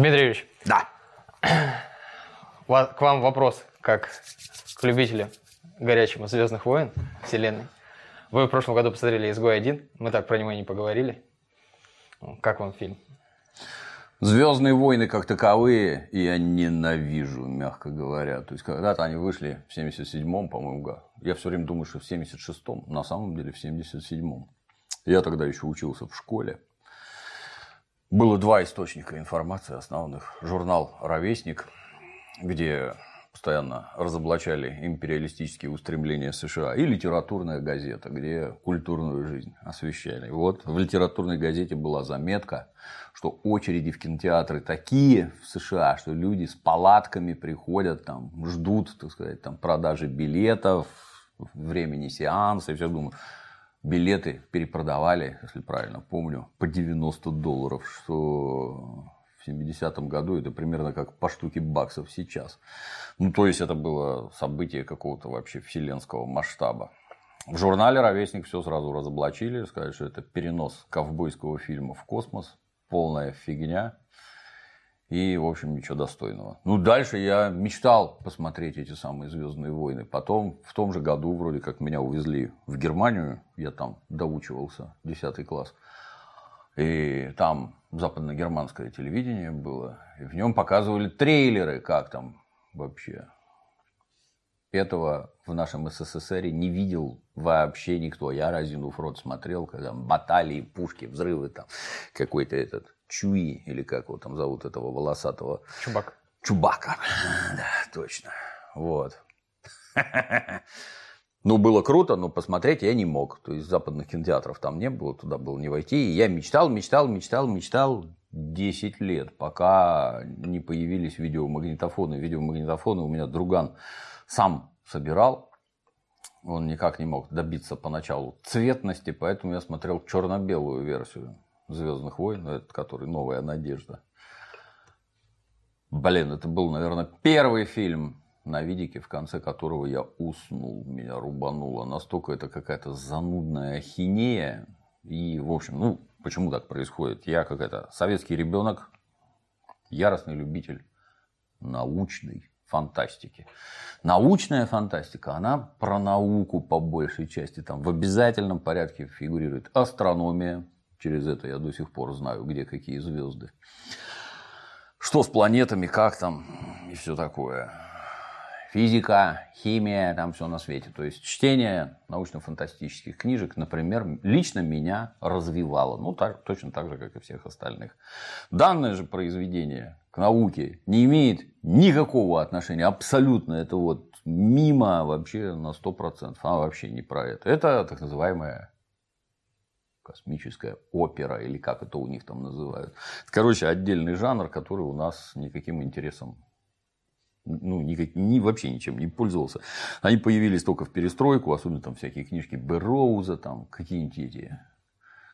Дмитрий Да. к вам вопрос, как к любителю горячему «Звездных войн» вселенной. Вы в прошлом году посмотрели «Изгой-1», мы так про него и не поговорили. Как вам фильм? Звездные войны как таковые я ненавижу, мягко говоря. То есть, когда-то они вышли в 77-м, по-моему, году. Я все время думаю, что в 76-м, на самом деле в 77-м. Я тогда еще учился в школе. Было два источника информации основных. Журнал «Ровесник», где постоянно разоблачали империалистические устремления США, и литературная газета, где культурную жизнь освещали. Вот в литературной газете была заметка, что очереди в кинотеатры такие в США, что люди с палатками приходят, там, ждут, так сказать, там, продажи билетов, времени сеанса, и все думают, билеты перепродавали, если правильно помню, по 90 долларов, что в 70-м году это примерно как по штуке баксов сейчас. Ну, то есть, это было событие какого-то вообще вселенского масштаба. В журнале «Ровесник» все сразу разоблачили, сказали, что это перенос ковбойского фильма в космос, полная фигня. И, в общем, ничего достойного. Ну, дальше я мечтал посмотреть эти самые Звездные войны. Потом, в том же году, вроде как меня увезли в Германию. Я там доучивался, 10 класс. И там западно-германское телевидение было. И в нем показывали трейлеры, как там вообще. Этого в нашем СССР не видел вообще никто. Я, разинув рот, смотрел, когда баталии, пушки, взрывы там. Какой-то этот Чуи, или как его там зовут, этого волосатого. Чубак. Чубака. Да, точно. Вот. Ну, было круто, но посмотреть я не мог. То есть, западных кинотеатров там не было, туда было не войти. И я мечтал, мечтал, мечтал, мечтал 10 лет, пока не появились видеомагнитофоны. Видеомагнитофоны у меня друган сам собирал. Он никак не мог добиться поначалу цветности, поэтому я смотрел черно-белую версию Звездных войн, это который Новая надежда. Блин, это был, наверное, первый фильм на видике, в конце которого я уснул, меня рубануло. Настолько это какая-то занудная ахинея. И, в общем, ну, почему так происходит? Я какая-то советский ребенок, яростный любитель научной фантастики. Научная фантастика, она про науку по большей части. Там в обязательном порядке фигурирует астрономия. Через это я до сих пор знаю, где какие звезды. Что с планетами, как там и все такое. Физика, химия, там все на свете. То есть чтение научно-фантастических книжек, например, лично меня развивало. Ну, так, точно так же, как и всех остальных. Данное же произведение к науке не имеет никакого отношения. Абсолютно. Это вот мимо вообще на 100%. Она вообще не про это. Это так называемая космическая опера, или как это у них там называют. Короче, отдельный жанр, который у нас никаким интересом ну, никак, ни, вообще ничем не пользовался. Они появились только в перестройку, особенно там всякие книжки Берроуза, там какие-нибудь эти,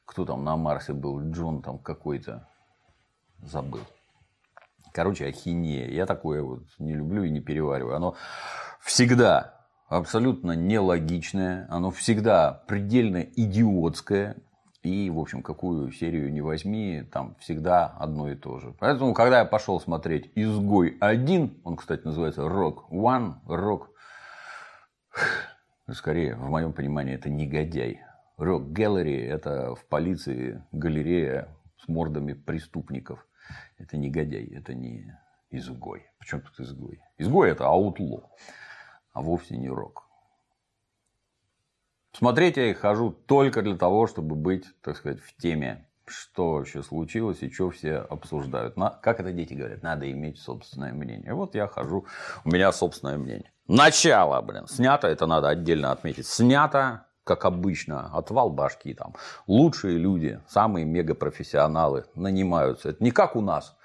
кто там на Марсе был, Джон там какой-то, забыл. Короче, ахинея. Я такое вот не люблю и не перевариваю. Оно всегда абсолютно нелогичное, оно всегда предельно идиотское. И, в общем, какую серию не возьми, там всегда одно и то же. Поэтому, когда я пошел смотреть «Изгой 1», он, кстати, называется «Rock One», «Rock», скорее, в моем понимании, это негодяй. «Rock Gallery» – это в полиции галерея с мордами преступников. Это негодяй, это не изгой. Почему тут изгой? Изгой – это аутло, а вовсе не рок. Смотреть я их хожу только для того, чтобы быть, так сказать, в теме, что вообще случилось и что все обсуждают. На, как это дети говорят, надо иметь собственное мнение. Вот я хожу, у меня собственное мнение. Начало, блин, снято, это надо отдельно отметить. Снято, как обычно, отвал башки там. Лучшие люди, самые мегапрофессионалы нанимаются. Это не как у нас.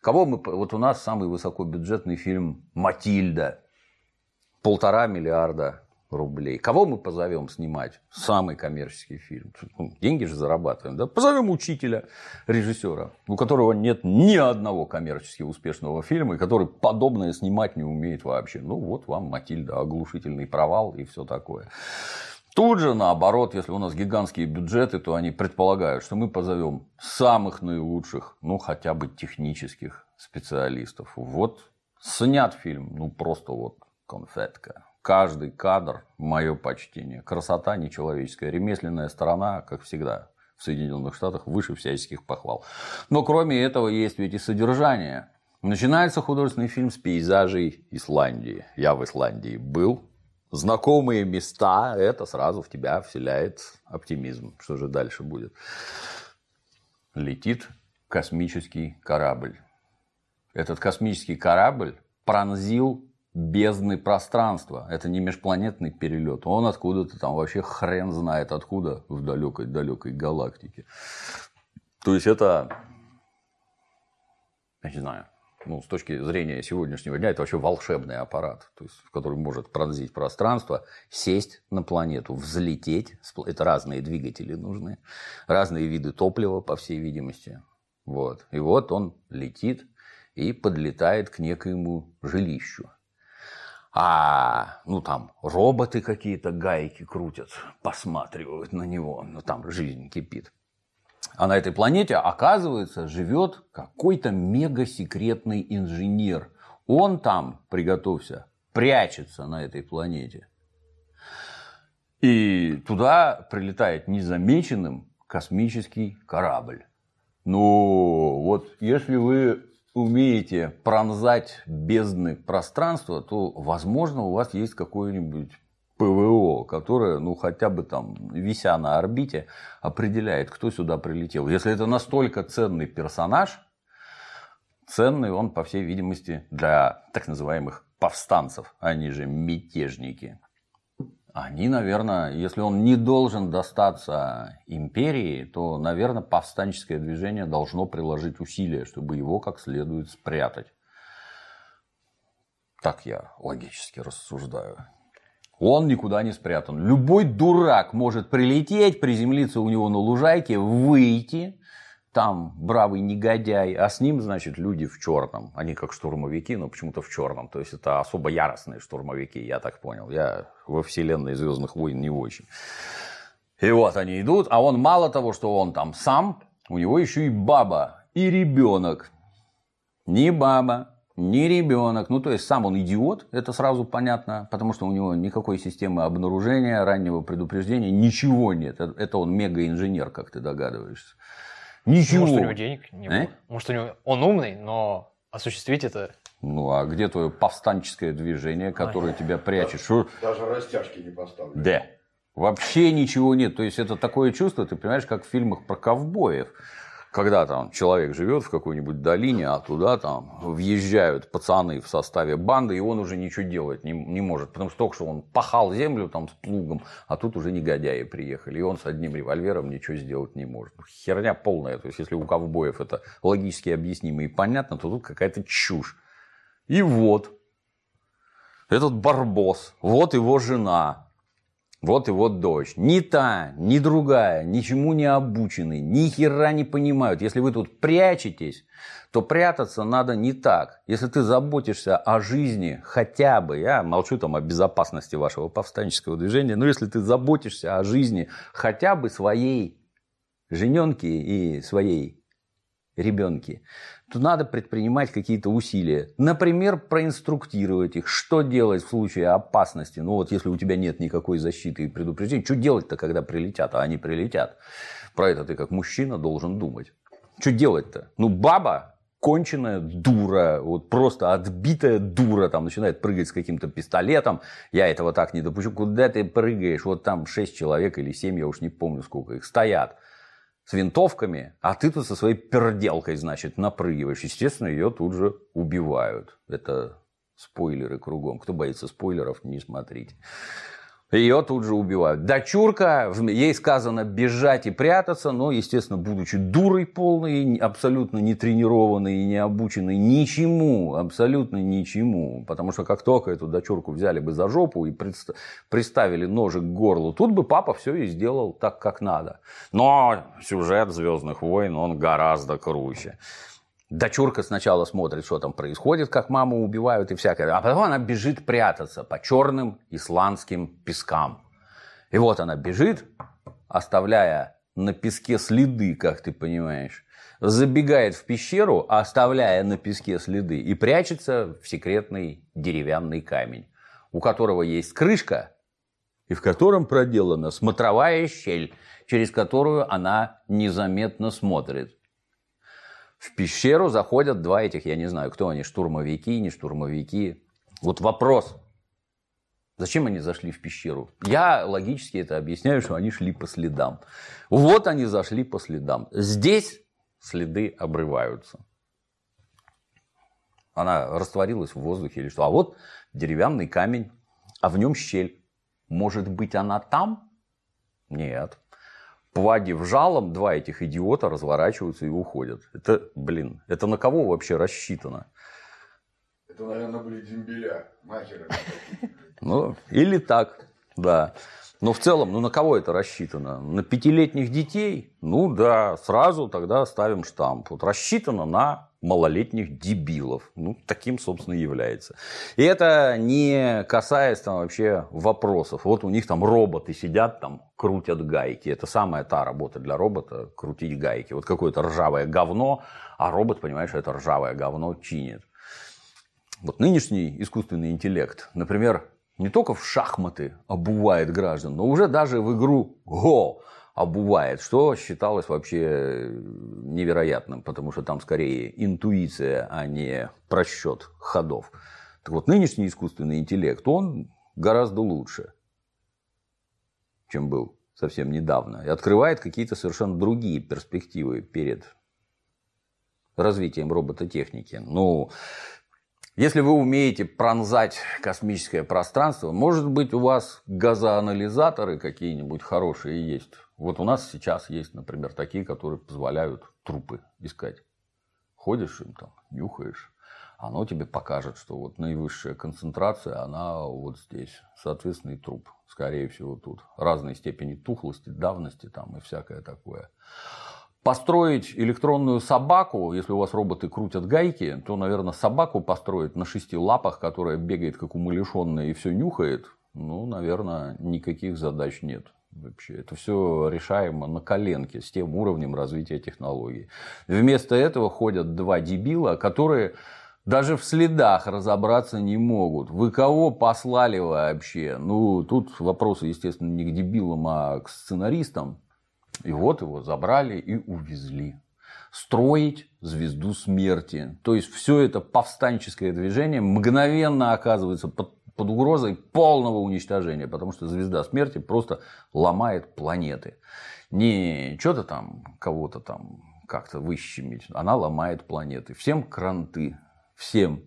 Кого мы, вот у нас самый высокобюджетный фильм «Матильда». Полтора миллиарда рублей. Кого мы позовем снимать? Самый коммерческий фильм. Ну, деньги же зарабатываем. Да? Позовем учителя, режиссера, у которого нет ни одного коммерчески успешного фильма, и который подобное снимать не умеет вообще. Ну, вот вам Матильда, оглушительный провал и все такое. Тут же, наоборот, если у нас гигантские бюджеты, то они предполагают, что мы позовем самых наилучших, ну, хотя бы технических специалистов. Вот снят фильм, ну просто вот конфетка. Каждый кадр – мое почтение. Красота нечеловеческая. Ремесленная сторона, как всегда, в Соединенных Штатах выше всяческих похвал. Но кроме этого есть ведь и содержание. Начинается художественный фильм с пейзажей Исландии. Я в Исландии был. Знакомые места, это сразу в тебя вселяет оптимизм. Что же дальше будет? Летит космический корабль. Этот космический корабль пронзил бездны пространства. Это не межпланетный перелет. Он откуда-то там вообще хрен знает откуда в далекой-далекой галактике. То есть это, я не знаю, ну, с точки зрения сегодняшнего дня, это вообще волшебный аппарат, то есть, который может пронзить пространство, сесть на планету, взлететь. Это разные двигатели нужны, разные виды топлива, по всей видимости. Вот. И вот он летит и подлетает к некоему жилищу. А, ну там роботы какие-то гайки крутят, посматривают на него, ну там жизнь кипит. А на этой планете, оказывается, живет какой-то мегасекретный инженер. Он там, приготовься, прячется на этой планете. И туда прилетает незамеченным космический корабль. Ну, вот если вы умеете пронзать бездны пространства, то, возможно, у вас есть какое-нибудь ПВО, которое, ну, хотя бы там, вися на орбите, определяет, кто сюда прилетел. Если это настолько ценный персонаж, ценный он, по всей видимости, для так называемых повстанцев, они же мятежники они, наверное, если он не должен достаться империи, то, наверное, повстанческое движение должно приложить усилия, чтобы его как следует спрятать. Так я логически рассуждаю. Он никуда не спрятан. Любой дурак может прилететь, приземлиться у него на лужайке, выйти, там бравый негодяй, а с ним, значит, люди в черном. Они как штурмовики, но почему-то в черном. То есть это особо яростные штурмовики, я так понял. Я во вселенной Звездных войн не очень. И вот они идут, а он мало того, что он там сам, у него еще и баба, и ребенок. Не баба, не ребенок. Ну, то есть сам он идиот, это сразу понятно, потому что у него никакой системы обнаружения, раннего предупреждения, ничего нет. Это он мега-инженер, как ты догадываешься. Ничего. Может, у него денег не было. Э? Может, у него... Он умный, но осуществить это... Ну, а где твое повстанческое движение, которое Ой. тебя прячет? Шо... Даже растяжки не поставили. Да. Вообще ничего нет. То есть, это такое чувство, ты понимаешь, как в фильмах про ковбоев когда там человек живет в какой-нибудь долине, а туда там въезжают пацаны в составе банды, и он уже ничего делать не, не может, потому что только что он пахал землю там с плугом, а тут уже негодяи приехали, и он с одним револьвером ничего сделать не может. Херня полная, то есть если у ковбоев это логически объяснимо и понятно, то тут какая-то чушь. И вот, этот барбос, вот его жена, вот и вот дочь. Ни та, ни другая, ничему не обучены, ни хера не понимают. Если вы тут прячетесь, то прятаться надо не так. Если ты заботишься о жизни хотя бы, я молчу там о безопасности вашего повстанческого движения, но если ты заботишься о жизни хотя бы своей жененки и своей ребенки, то надо предпринимать какие-то усилия. Например, проинструктировать их, что делать в случае опасности. Ну вот если у тебя нет никакой защиты и предупреждения, что делать-то, когда прилетят, а они прилетят. Про это ты как мужчина должен думать. Что делать-то? Ну баба конченая дура, вот просто отбитая дура, там начинает прыгать с каким-то пистолетом. Я этого так не допущу. Куда ты прыгаешь? Вот там шесть человек или семь, я уж не помню сколько их, стоят с винтовками, а ты тут со своей перделкой, значит, напрыгиваешь. Естественно, ее тут же убивают. Это спойлеры кругом. Кто боится спойлеров, не смотрите. Ее тут же убивают. Дочурка, ей сказано бежать и прятаться, но, естественно, будучи дурой полной, абсолютно не тренированной и не обученной ничему, абсолютно ничему. Потому что как только эту дочурку взяли бы за жопу и приставили ножик к горлу, тут бы папа все и сделал так, как надо. Но сюжет Звездных войн, он гораздо круче. Дочурка сначала смотрит, что там происходит, как маму убивают и всякое. А потом она бежит прятаться по черным исландским пескам. И вот она бежит, оставляя на песке следы, как ты понимаешь, забегает в пещеру, оставляя на песке следы, и прячется в секретный деревянный камень, у которого есть крышка, и в котором проделана смотровая щель, через которую она незаметно смотрит. В пещеру заходят два этих, я не знаю, кто они, штурмовики, не штурмовики. Вот вопрос, Зачем они зашли в пещеру? Я логически это объясняю, что они шли по следам. Вот они зашли по следам. Здесь следы обрываются. Она растворилась в воздухе или что. А вот деревянный камень, а в нем щель. Может быть, она там? Нет. Пвагив жалом, два этих идиота разворачиваются и уходят. Это, блин, это на кого вообще рассчитано? Это, наверное, были дембеля, махеры. Ну, или так, да. Но в целом, ну на кого это рассчитано? На пятилетних детей? Ну да, сразу тогда ставим штамп. Вот рассчитано на малолетних дебилов. Ну, таким, собственно, и является. И это не касаясь там вообще вопросов. Вот у них там роботы сидят, там крутят гайки. Это самая та работа для робота, крутить гайки. Вот какое-то ржавое говно, а робот, понимаешь, это ржавое говно чинит. Вот нынешний искусственный интеллект, например, не только в шахматы обувает граждан, но уже даже в игру Го обувает, что считалось вообще невероятным, потому что там скорее интуиция, а не просчет ходов. Так вот, нынешний искусственный интеллект, он гораздо лучше, чем был совсем недавно, и открывает какие-то совершенно другие перспективы перед развитием робототехники. Ну, если вы умеете пронзать космическое пространство, может быть, у вас газоанализаторы какие-нибудь хорошие есть. Вот у нас сейчас есть, например, такие, которые позволяют трупы искать. Ходишь им там, нюхаешь, оно тебе покажет, что вот наивысшая концентрация, она вот здесь. Соответственно, и труп, скорее всего, тут. Разной степени тухлости, давности там и всякое такое построить электронную собаку, если у вас роботы крутят гайки, то, наверное, собаку построить на шести лапах, которая бегает как умалишенная и все нюхает, ну, наверное, никаких задач нет. Вообще, это все решаемо на коленке с тем уровнем развития технологий. Вместо этого ходят два дебила, которые даже в следах разобраться не могут. Вы кого послали вообще? Ну, тут вопросы, естественно, не к дебилам, а к сценаристам. И вот его забрали и увезли. Строить звезду смерти. То есть все это повстанческое движение мгновенно оказывается под, под угрозой полного уничтожения, потому что звезда смерти просто ломает планеты. Не что-то там кого-то там как-то выщемить, она ломает планеты. Всем кранты, всем.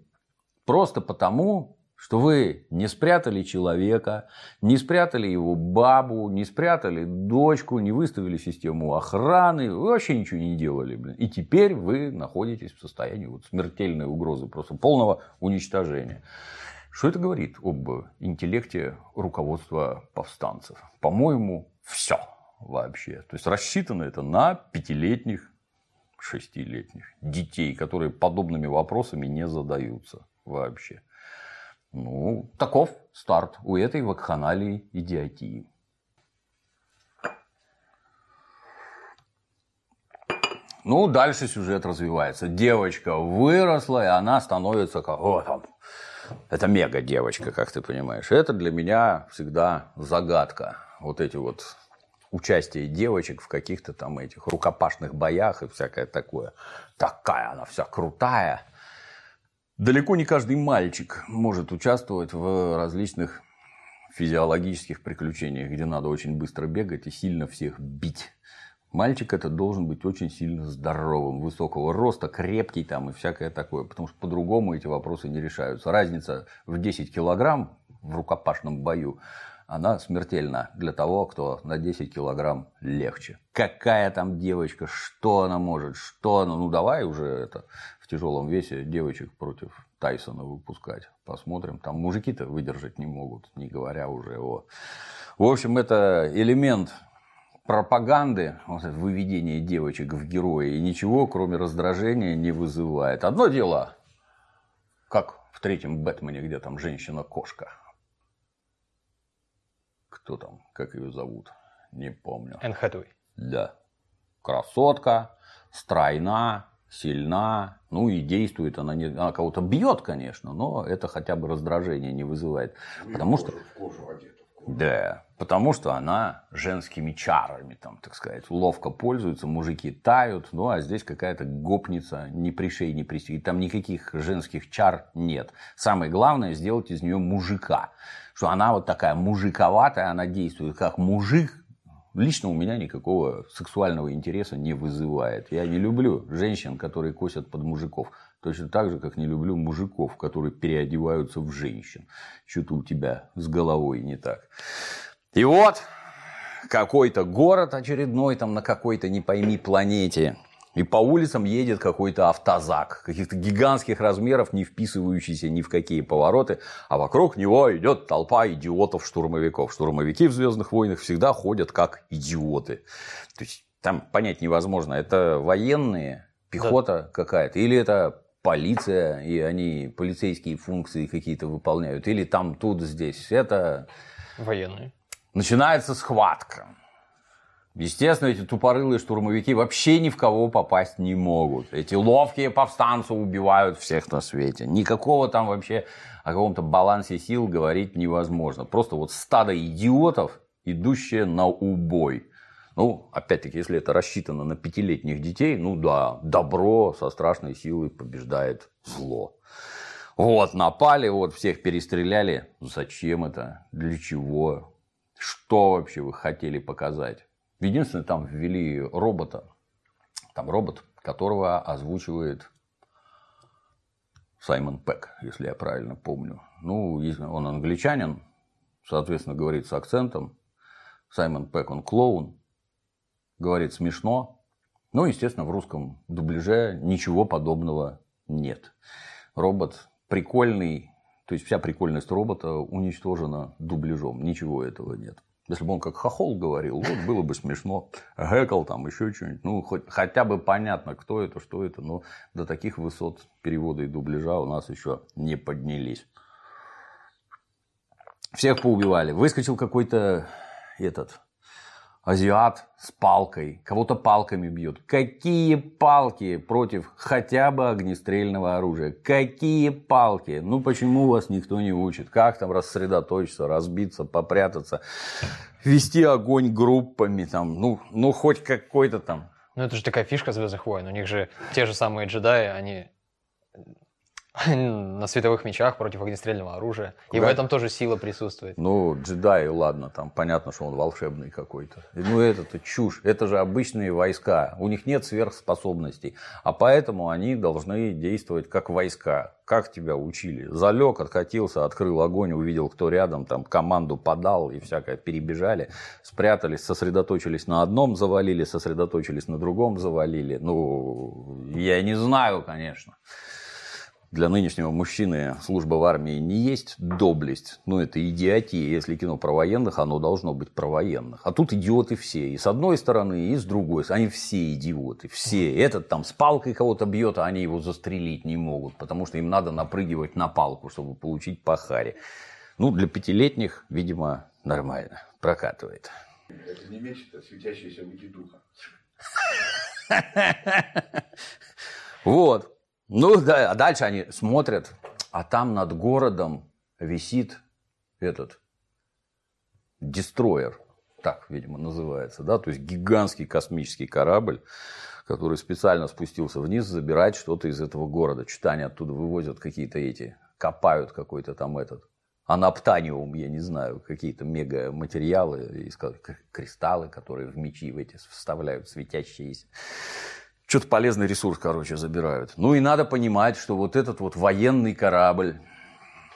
Просто потому, что вы не спрятали человека, не спрятали его бабу, не спрятали дочку, не выставили систему охраны, вы вообще ничего не делали. Блин. И теперь вы находитесь в состоянии вот смертельной угрозы, просто полного уничтожения. Что это говорит об интеллекте руководства повстанцев? По-моему, все вообще. То есть рассчитано это на пятилетних, шестилетних детей, которые подобными вопросами не задаются вообще. Ну, таков старт у этой вакханалии идиотии. Ну, дальше сюжет развивается. Девочка выросла, и она становится как... О, там, это мега девочка, как ты понимаешь. Это для меня всегда загадка. Вот эти вот участие девочек в каких-то там этих рукопашных боях и всякое такое. Такая она вся крутая. Далеко не каждый мальчик может участвовать в различных физиологических приключениях, где надо очень быстро бегать и сильно всех бить. Мальчик это должен быть очень сильно здоровым, высокого роста, крепкий там и всякое такое, потому что по-другому эти вопросы не решаются. Разница в 10 килограмм в рукопашном бою, она смертельна для того, кто на 10 килограмм легче. Какая там девочка, что она может, что она, ну давай уже это тяжелом весе девочек против Тайсона выпускать. Посмотрим. Там мужики-то выдержать не могут, не говоря уже о... В общем, это элемент пропаганды, вот это выведение девочек в герои, и ничего, кроме раздражения, не вызывает. Одно дело, как в третьем Бэтмене, где там женщина-кошка. Кто там, как ее зовут, не помню. Энн Хэтуэй. Да, красотка, стройна, сильна, ну и действует она, не, она кого-то бьет, конечно, но это хотя бы раздражение не вызывает. Ну, потому в что, кожу, кожу одета. кожу. да, потому что она женскими чарами, там, так сказать, ловко пользуется, мужики тают, ну а здесь какая-то гопница, ни при шее, ни при и там никаких женских чар нет. Самое главное сделать из нее мужика, что она вот такая мужиковатая, она действует как мужик, лично у меня никакого сексуального интереса не вызывает. Я не люблю женщин, которые косят под мужиков. Точно так же, как не люблю мужиков, которые переодеваются в женщин. Что-то у тебя с головой не так. И вот какой-то город очередной там на какой-то не пойми планете. И по улицам едет какой-то автозак, каких-то гигантских размеров, не вписывающийся ни в какие повороты, а вокруг него идет толпа идиотов-штурмовиков. Штурмовики в Звездных войнах всегда ходят как идиоты. То есть там понять невозможно, это военные, пехота какая-то, или это полиция, и они полицейские функции какие-то выполняют, или там, тут, здесь. Это Военные. начинается схватка. Естественно, эти тупорылые штурмовики вообще ни в кого попасть не могут. Эти ловкие повстанцы убивают всех на свете. Никакого там вообще о каком-то балансе сил говорить невозможно. Просто вот стадо идиотов, идущее на убой. Ну, опять-таки, если это рассчитано на пятилетних детей, ну да, добро со страшной силой побеждает зло. Вот, напали, вот, всех перестреляли. Зачем это? Для чего? Что вообще вы хотели показать? Единственное, там ввели робота. Там робот, которого озвучивает Саймон Пэк, если я правильно помню. Ну, он англичанин, соответственно, говорит с акцентом. Саймон Пэк, он клоун, говорит смешно. Ну, естественно, в русском дубляже ничего подобного нет. Робот прикольный, то есть вся прикольность робота уничтожена дубляжом. Ничего этого нет. Если бы он как хохол говорил, вот было бы смешно. Гэкал там, еще что-нибудь. Ну, хоть, хотя бы понятно, кто это, что это. Но до таких высот перевода и дубляжа у нас еще не поднялись. Всех поубивали. Выскочил какой-то этот азиат с палкой, кого-то палками бьет. Какие палки против хотя бы огнестрельного оружия? Какие палки? Ну почему вас никто не учит? Как там рассредоточиться, разбиться, попрятаться, вести огонь группами там, ну, ну хоть какой-то там. Ну, это же такая фишка Звездных войн. У них же те же самые джедаи, они на световых мечах против огнестрельного оружия. И в Куда? этом тоже сила присутствует. Ну, джедай, ладно, там понятно, что он волшебный какой-то. Ну, это-то чушь. Это же обычные войска. У них нет сверхспособностей. А поэтому они должны действовать как войска. Как тебя учили? Залег, откатился, открыл огонь, увидел, кто рядом, там команду подал и всякое. Перебежали, спрятались, сосредоточились на одном, завалили, сосредоточились на другом, завалили. Ну, я не знаю, конечно для нынешнего мужчины служба в армии не есть доблесть, но это идиотия. Если кино про военных, оно должно быть про военных. А тут идиоты все. И с одной стороны, и с другой. Они все идиоты. Все. Этот там с палкой кого-то бьет, а они его застрелить не могут. Потому что им надо напрыгивать на палку, чтобы получить по харе. Ну, для пятилетних, видимо, нормально. Прокатывает. Это не меч, это светящаяся выкидуха. Вот. Ну, да, а дальше они смотрят, а там над городом висит этот дестроер, так, видимо, называется, да, то есть гигантский космический корабль, который специально спустился вниз забирать что-то из этого города. Что-то они оттуда вывозят какие-то эти, копают какой-то там этот, анаптаниум, я не знаю, какие-то мега материалы, кристаллы, которые в мечи в эти вставляют, светящиеся что-то полезный ресурс, короче, забирают. Ну и надо понимать, что вот этот вот военный корабль,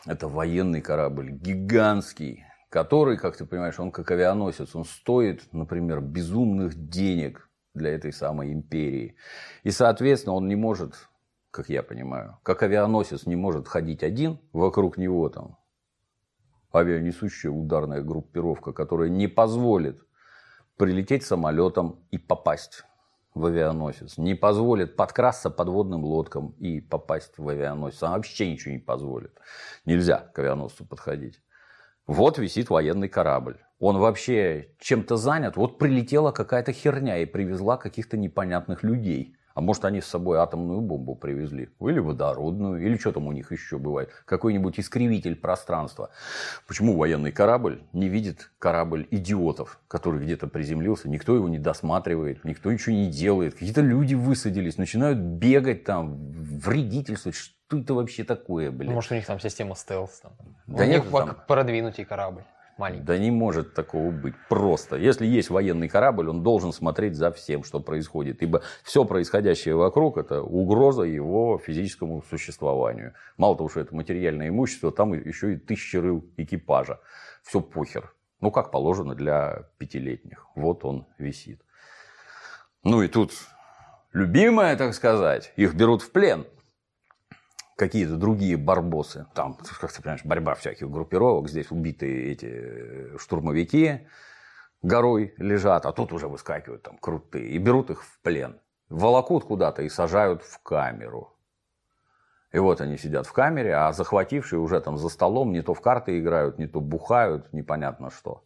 это военный корабль, гигантский, который, как ты понимаешь, он как авианосец, он стоит, например, безумных денег для этой самой империи. И, соответственно, он не может, как я понимаю, как авианосец не может ходить один, вокруг него там авианесущая ударная группировка, которая не позволит прилететь самолетом и попасть в авианосец, не позволит подкрасться подводным лодкам и попасть в авианосец. Она вообще ничего не позволит. Нельзя к авианосцу подходить. Вот висит военный корабль. Он вообще чем-то занят. Вот прилетела какая-то херня и привезла каких-то непонятных людей. А может, они с собой атомную бомбу привезли? Или водородную, или что там у них еще бывает? Какой-нибудь искривитель пространства. Почему военный корабль не видит корабль идиотов, который где-то приземлился? Никто его не досматривает, никто ничего не делает. Какие-то люди высадились, начинают бегать там, вредительствовать. Что это вообще такое, блин? Может, у них там система стелс. Там. Да у них там- продвинутый корабль. Маленький. Да не может такого быть. Просто. Если есть военный корабль, он должен смотреть за всем, что происходит. Ибо все происходящее вокруг – это угроза его физическому существованию. Мало того, что это материальное имущество, там еще и тысячи рыл экипажа. Все похер. Ну, как положено для пятилетних. Вот он висит. Ну и тут любимое, так сказать, их берут в плен какие-то другие барбосы. Там, как ты понимаешь, борьба всяких группировок. Здесь убитые эти э, штурмовики горой лежат, а тут уже выскакивают там крутые. И берут их в плен. Волокут куда-то и сажают в камеру. И вот они сидят в камере, а захватившие уже там за столом не то в карты играют, не то бухают, непонятно что.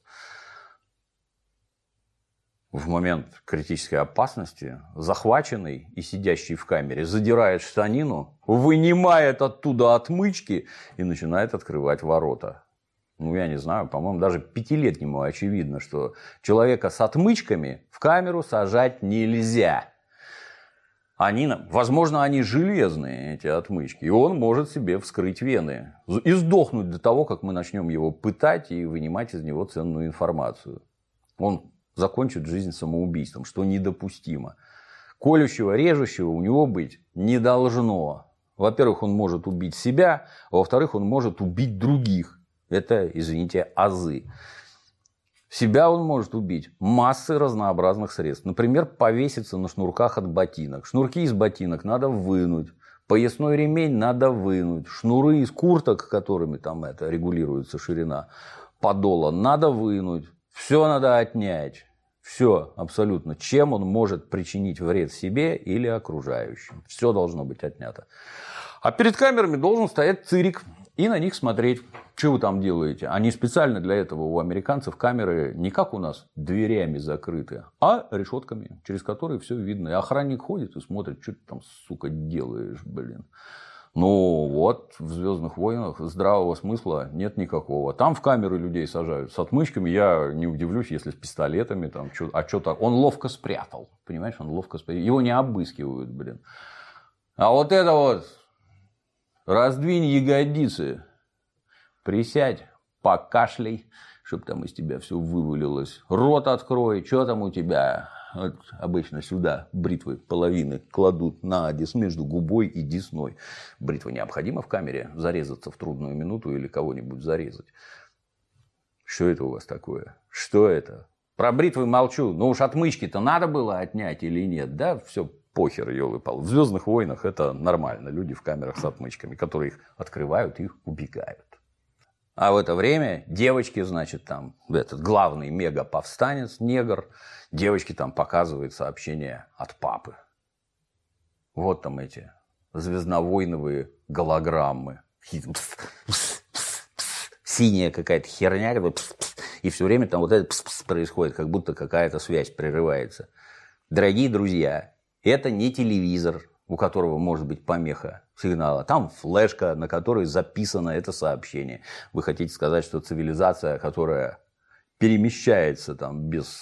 В момент критической опасности захваченный и сидящий в камере задирает штанину, вынимает оттуда отмычки и начинает открывать ворота. Ну, я не знаю, по-моему, даже пятилетнему очевидно, что человека с отмычками в камеру сажать нельзя. Они, возможно, они железные, эти отмычки, и он может себе вскрыть вены и сдохнуть до того, как мы начнем его пытать и вынимать из него ценную информацию. Он закончит жизнь самоубийством, что недопустимо. Колющего, режущего у него быть не должно. Во-первых, он может убить себя, а во-вторых, он может убить других. Это, извините, азы. Себя он может убить массой разнообразных средств. Например, повеситься на шнурках от ботинок. Шнурки из ботинок надо вынуть. Поясной ремень надо вынуть. Шнуры из курток, которыми там это регулируется ширина подола, надо вынуть. Все надо отнять. Все абсолютно. Чем он может причинить вред себе или окружающим. Все должно быть отнято. А перед камерами должен стоять цирик и на них смотреть, что вы там делаете. Они специально для этого у американцев камеры не как у нас дверями закрыты, а решетками, через которые все видно. И охранник ходит и смотрит, что ты там, сука, делаешь, блин. Ну вот, в Звездных войнах здравого смысла нет никакого. Там в камеры людей сажают с отмычками. Я не удивлюсь, если с пистолетами. Там, чё- а что так? Он ловко спрятал. Понимаешь, он ловко спрятал. Его не обыскивают, блин. А вот это вот раздвинь ягодицы, присядь, покашляй, чтобы там из тебя все вывалилось. Рот открой, что там у тебя? Обычно сюда бритвы половины кладут на одес между губой и десной. Бритва необходима в камере зарезаться в трудную минуту или кого-нибудь зарезать. Что это у вас такое? Что это? Про бритвы молчу. Ну уж отмычки-то надо было отнять или нет? Да, все похер, елы пал. В Звездных войнах это нормально. Люди в камерах с отмычками, которые их открывают и убегают. А в это время девочки, значит, там этот главный мега-повстанец, негр, девочки там показывают сообщение от папы. Вот там эти звездновойновые голограммы. Синяя какая-то херня, и все время там вот это происходит, как будто какая-то связь прерывается. Дорогие друзья, это не телевизор, у которого может быть помеха сигнала. Там флешка, на которой записано это сообщение. Вы хотите сказать, что цивилизация, которая перемещается там без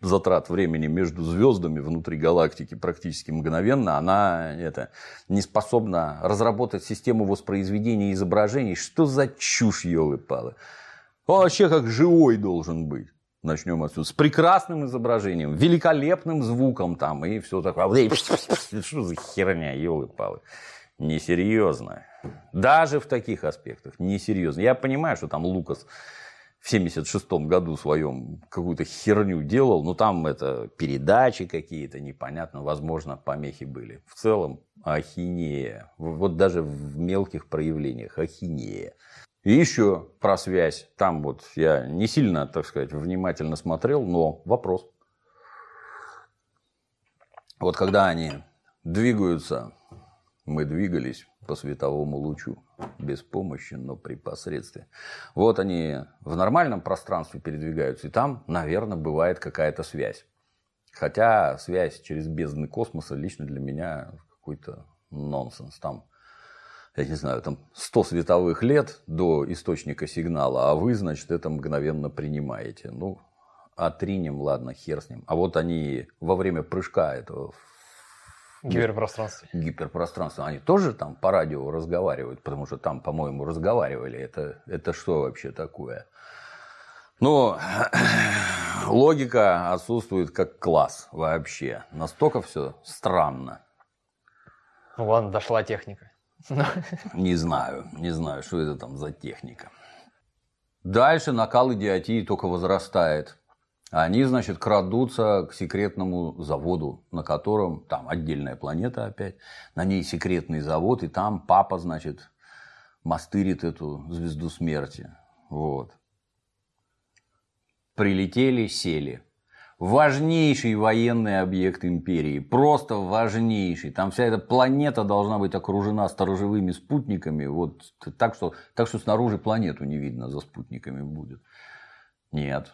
затрат времени между звездами внутри галактики практически мгновенно, она это, не способна разработать систему воспроизведения изображений. Что за чушь, елы-палы? Он вообще как живой должен быть. Начнем отсюда. С прекрасным изображением, великолепным звуком там и все такое. Что за херня, елы-палы? Несерьезно. Даже в таких аспектах несерьезно. Я понимаю, что там Лукас в 76 году своем какую-то херню делал, но там это передачи какие-то, непонятно, возможно, помехи были. В целом ахинея. Вот даже в мелких проявлениях ахинея. И еще про связь. Там вот я не сильно, так сказать, внимательно смотрел, но вопрос. Вот когда они двигаются Мы двигались по световому лучу, без помощи, но при посредстве. Вот они в нормальном пространстве передвигаются, и там, наверное, бывает какая-то связь. Хотя связь через бездны космоса лично для меня какой-то нонсенс. Там, я не знаю, там 100 световых лет до источника сигнала, а вы, значит, это мгновенно принимаете. Ну, отринем, ладно, хер с ним. А вот они во время прыжка этого Гиперпространстве. Гиперпространство. Они тоже там по радио разговаривают, потому что там, по-моему, разговаривали. Это, это что вообще такое? Ну, логика отсутствует как класс вообще. Настолько все странно. Ну ладно, дошла техника. Не знаю, не знаю, что это там за техника. Дальше накал идиотии только возрастает. Они, значит, крадутся к секретному заводу, на котором, там отдельная планета опять, на ней секретный завод, и там папа, значит, мастырит эту звезду смерти. Вот. Прилетели, сели. Важнейший военный объект империи. Просто важнейший. Там вся эта планета должна быть окружена сторожевыми спутниками. Вот так, что, так что снаружи планету не видно за спутниками будет. Нет,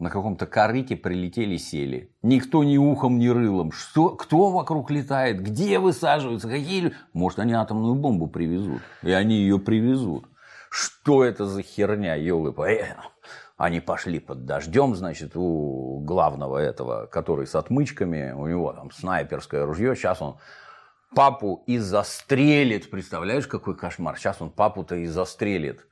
на каком-то корыте прилетели, сели. Никто ни ухом, ни рылом. Что, кто вокруг летает? Где высаживаются? Какие... Может, они атомную бомбу привезут. И они ее привезут. Что это за херня, елы э, Они пошли под дождем, значит, у главного этого, который с отмычками, у него там снайперское ружье. Сейчас он папу и застрелит. Представляешь, какой кошмар? Сейчас он папу-то и застрелит.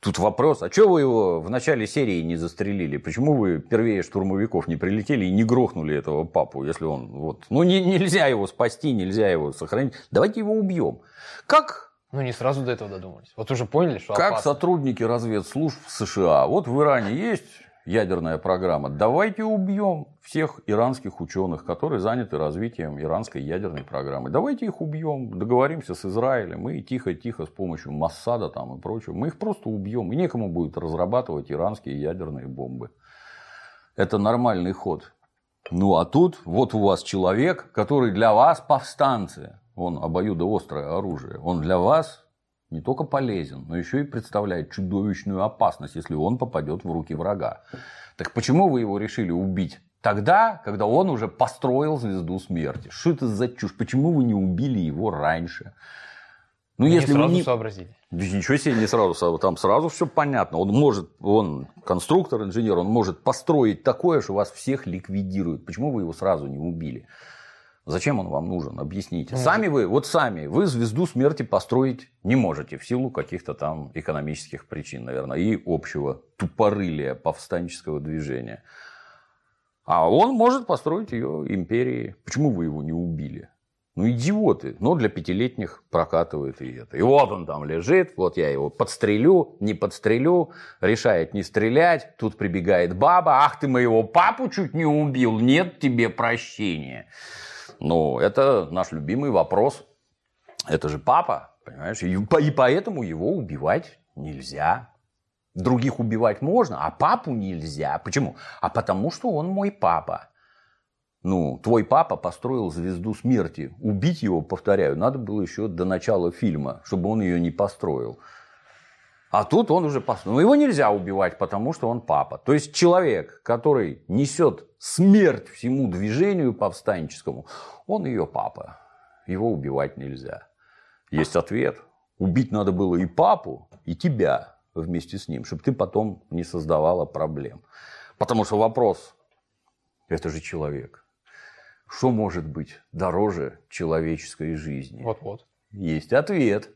Тут вопрос, а что вы его в начале серии не застрелили? Почему вы первее штурмовиков не прилетели и не грохнули этого папу, если он вот... Ну, не, нельзя его спасти, нельзя его сохранить. Давайте его убьем. Как ну, не сразу до этого додумались. Вот уже поняли, что Как опасно. сотрудники разведслужб США. Вот в Иране есть ядерная программа. Давайте убьем всех иранских ученых, которые заняты развитием иранской ядерной программы. Давайте их убьем, договоримся с Израилем и тихо-тихо с помощью Массада там и прочего. Мы их просто убьем. И некому будет разрабатывать иранские ядерные бомбы. Это нормальный ход. Ну а тут вот у вас человек, который для вас повстанцы. Он обоюдоострое оружие. Он для вас не только полезен, но еще и представляет чудовищную опасность, если он попадет в руки врага. Так почему вы его решили убить? Тогда, когда он уже построил звезду смерти. Что это за чушь? Почему вы не убили его раньше? Ну, мы если не сразу не... сообразили. Ничего себе не сразу, там сразу все понятно. Он может, он конструктор, инженер, он может построить такое, что вас всех ликвидирует. Почему вы его сразу не убили? Зачем он вам нужен? Объясните. Может. Сами вы, вот сами, вы звезду смерти построить не можете в силу каких-то там экономических причин, наверное, и общего тупорылия повстанческого движения. А он может построить ее империей. Почему вы его не убили? Ну, идиоты. Но для пятилетних прокатывает и это. И вот он там лежит, вот я его подстрелю, не подстрелю, решает не стрелять. Тут прибегает баба, ах ты моего папу чуть не убил, нет тебе прощения. Ну, это наш любимый вопрос. Это же папа, понимаешь? И, и поэтому его убивать нельзя. Других убивать можно, а папу нельзя. Почему? А потому что он мой папа. Ну, твой папа построил звезду смерти. Убить его, повторяю, надо было еще до начала фильма, чтобы он ее не построил. А тут он уже построил. Но его нельзя убивать, потому что он папа. То есть человек, который несет смерть всему движению повстанческому, он ее папа. Его убивать нельзя. Есть ответ. Убить надо было и папу, и тебя вместе с ним, чтобы ты потом не создавала проблем. Потому что вопрос, это же человек. Что может быть дороже человеческой жизни? Вот-вот. Есть ответ.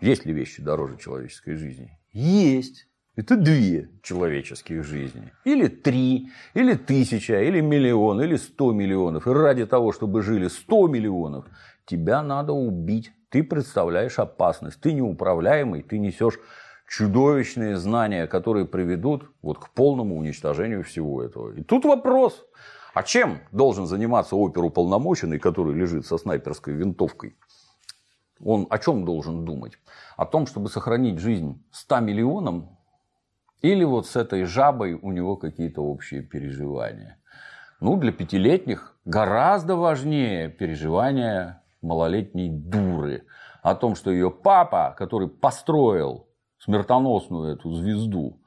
Есть ли вещи дороже человеческой жизни? Есть. Это две человеческих жизни. Или три, или тысяча, или миллион, или сто миллионов. И ради того, чтобы жили сто миллионов, тебя надо убить. Ты представляешь опасность. Ты неуправляемый, ты несешь чудовищные знания, которые приведут вот к полному уничтожению всего этого. И тут вопрос, а чем должен заниматься оперуполномоченный, который лежит со снайперской винтовкой? Он о чем должен думать? О том, чтобы сохранить жизнь 100 миллионам или вот с этой жабой у него какие-то общие переживания. Ну, для пятилетних гораздо важнее переживания малолетней дуры. О том, что ее папа, который построил смертоносную эту звезду,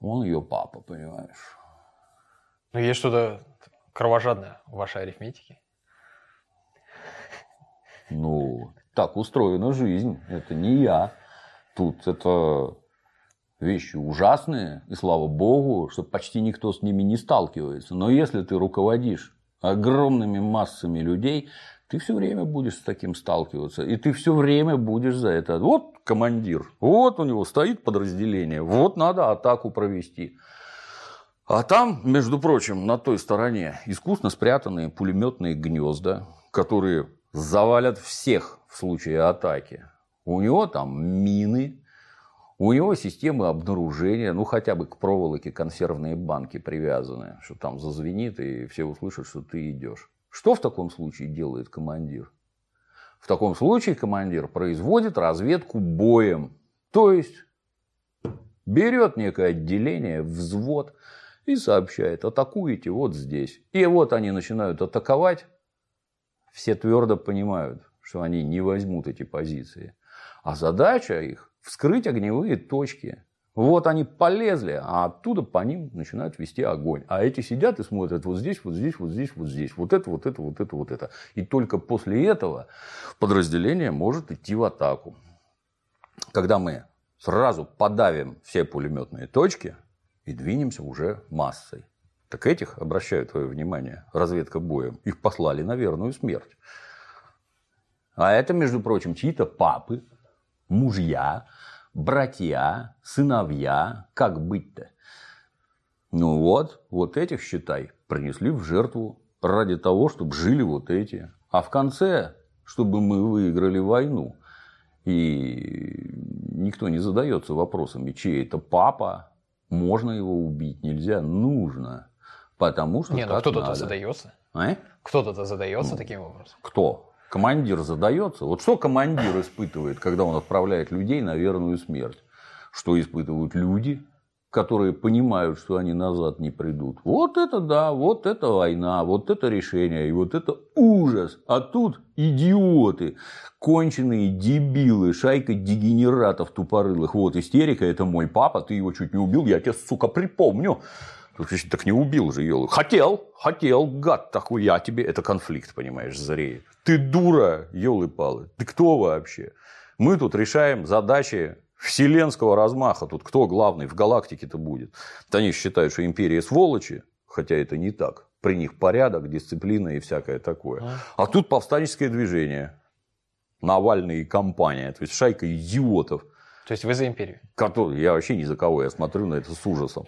он ее папа, понимаешь. Ну, есть что-то кровожадное в вашей арифметике. Ну, так устроена жизнь. Это не я. Тут это вещи ужасные, и слава богу, что почти никто с ними не сталкивается. Но если ты руководишь огромными массами людей, ты все время будешь с таким сталкиваться, и ты все время будешь за это. Вот командир, вот у него стоит подразделение, вот надо атаку провести. А там, между прочим, на той стороне искусно спрятанные пулеметные гнезда, которые завалят всех в случае атаки. У него там мины, у него системы обнаружения, ну хотя бы к проволоке консервные банки привязаны, что там зазвенит и все услышат, что ты идешь. Что в таком случае делает командир? В таком случае командир производит разведку боем. То есть берет некое отделение, взвод и сообщает, атакуете вот здесь. И вот они начинают атаковать. Все твердо понимают, что они не возьмут эти позиции. А задача их вскрыть огневые точки. Вот они полезли, а оттуда по ним начинают вести огонь. А эти сидят и смотрят вот здесь, вот здесь, вот здесь, вот здесь. Вот это, вот это, вот это, вот это. И только после этого подразделение может идти в атаку. Когда мы сразу подавим все пулеметные точки и двинемся уже массой. Так этих, обращаю твое внимание, разведка боем, их послали на верную смерть. А это, между прочим, чьи-то папы, мужья, братья, сыновья, как быть-то? Ну вот, вот этих, считай, принесли в жертву ради того, чтобы жили вот эти. А в конце, чтобы мы выиграли войну. И никто не задается вопросами, чей это папа, можно его убить, нельзя, нужно. Потому что Не, ну кто-то задается. А? Кто-то задается ну, таким вопросом. Кто? Командир задается. Вот что командир испытывает, когда он отправляет людей на верную смерть? Что испытывают люди, которые понимают, что они назад не придут. Вот это да, вот это война, вот это решение, и вот это ужас. А тут идиоты, конченые дебилы, шайка дегенератов тупорылых. Вот истерика, это мой папа, ты его чуть не убил, я тебя, сука, припомню. Так не убил же, елы. Хотел, хотел, гад такой, я тебе. Это конфликт, понимаешь, зреет. Ты дура, елы-палы. Ты кто вообще? Мы тут решаем задачи вселенского размаха. Тут кто главный в галактике-то будет? Они считают, что империя сволочи, хотя это не так. При них порядок, дисциплина и всякое такое. А, тут повстанческое движение. Навальный и компания. То есть шайка идиотов. То есть вы за империю? Я вообще ни за кого, я смотрю на это с ужасом.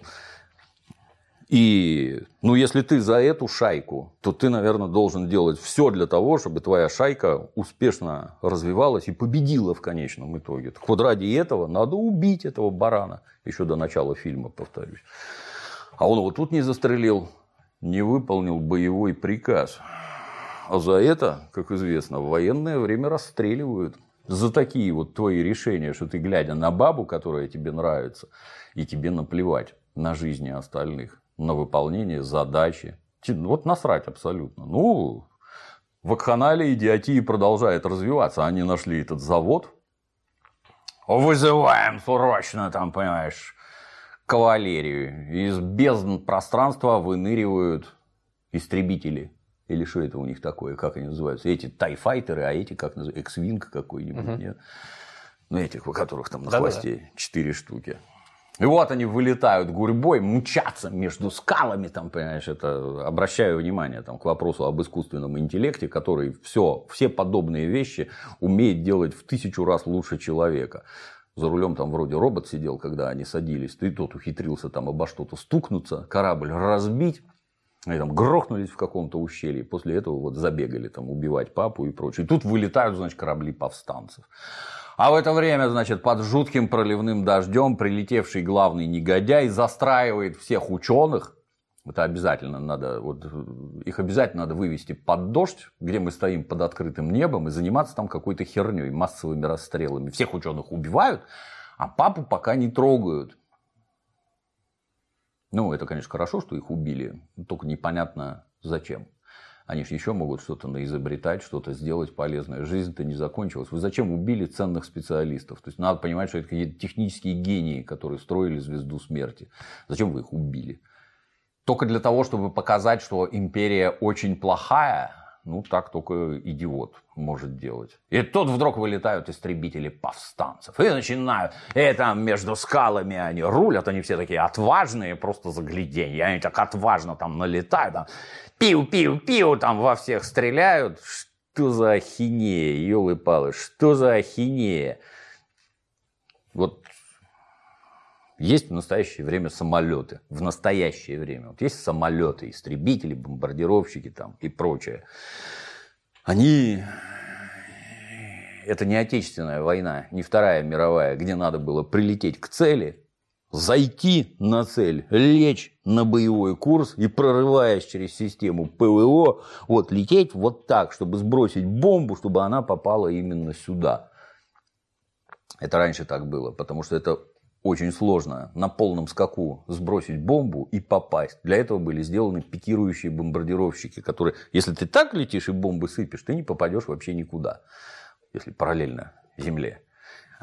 И, ну, если ты за эту шайку, то ты, наверное, должен делать все для того, чтобы твоя шайка успешно развивалась и победила в конечном итоге. Так вот ради этого надо убить этого барана. Еще до начала фильма, повторюсь. А он его тут не застрелил, не выполнил боевой приказ. А за это, как известно, в военное время расстреливают. За такие вот твои решения, что ты, глядя на бабу, которая тебе нравится, и тебе наплевать на жизни остальных на выполнение задачи. Вот насрать абсолютно. Ну, в вакханалия идиотия продолжает развиваться. Они нашли этот завод. Вызываем срочно, там, понимаешь, кавалерию. Из бездн пространства выныривают истребители. Или что это у них такое, как они называются? Эти тайфайтеры, а эти как называются? Эксвинг какой-нибудь, угу. нет? Ну, этих, у которых там на да, хвосте четыре штуки. И вот они вылетают гурьбой, мчатся между скалами, там, понимаешь, это обращаю внимание там, к вопросу об искусственном интеллекте, который все, все подобные вещи умеет делать в тысячу раз лучше человека. За рулем там вроде робот сидел, когда они садились, и тот ухитрился там обо что-то стукнуться, корабль разбить. Они там грохнулись в каком-то ущелье. После этого вот забегали там убивать папу и прочее. И тут вылетают, значит, корабли повстанцев. А в это время, значит, под жутким проливным дождем прилетевший главный негодяй застраивает всех ученых. Это обязательно надо, вот, их обязательно надо вывести под дождь, где мы стоим под открытым небом, и заниматься там какой-то херней, массовыми расстрелами. Всех ученых убивают, а папу пока не трогают. Ну, это, конечно, хорошо, что их убили, только непонятно зачем. Они же еще могут что-то наизобретать, что-то сделать полезное. Жизнь-то не закончилась. Вы зачем убили ценных специалистов? То есть надо понимать, что это какие-то технические гении, которые строили звезду смерти. Зачем вы их убили? Только для того, чтобы показать, что империя очень плохая, ну, так только идиот может делать. И тут вдруг вылетают истребители повстанцев. И начинают, и там между скалами они рулят, они все такие отважные, просто загляденье. Они так отважно там налетают, там, пиу-пиу-пиу, там во всех стреляют. Что за ахинея, елы-палы, что за ахинея? Вот есть в настоящее время самолеты. В настоящее время. Вот есть самолеты, истребители, бомбардировщики там и прочее. Они... Это не отечественная война, не Вторая мировая, где надо было прилететь к цели, зайти на цель, лечь на боевой курс и, прорываясь через систему ПВО, вот лететь вот так, чтобы сбросить бомбу, чтобы она попала именно сюда. Это раньше так было, потому что это очень сложно на полном скаку сбросить бомбу и попасть. Для этого были сделаны пикирующие бомбардировщики, которые, если ты так летишь и бомбы сыпешь, ты не попадешь вообще никуда, если параллельно Земле.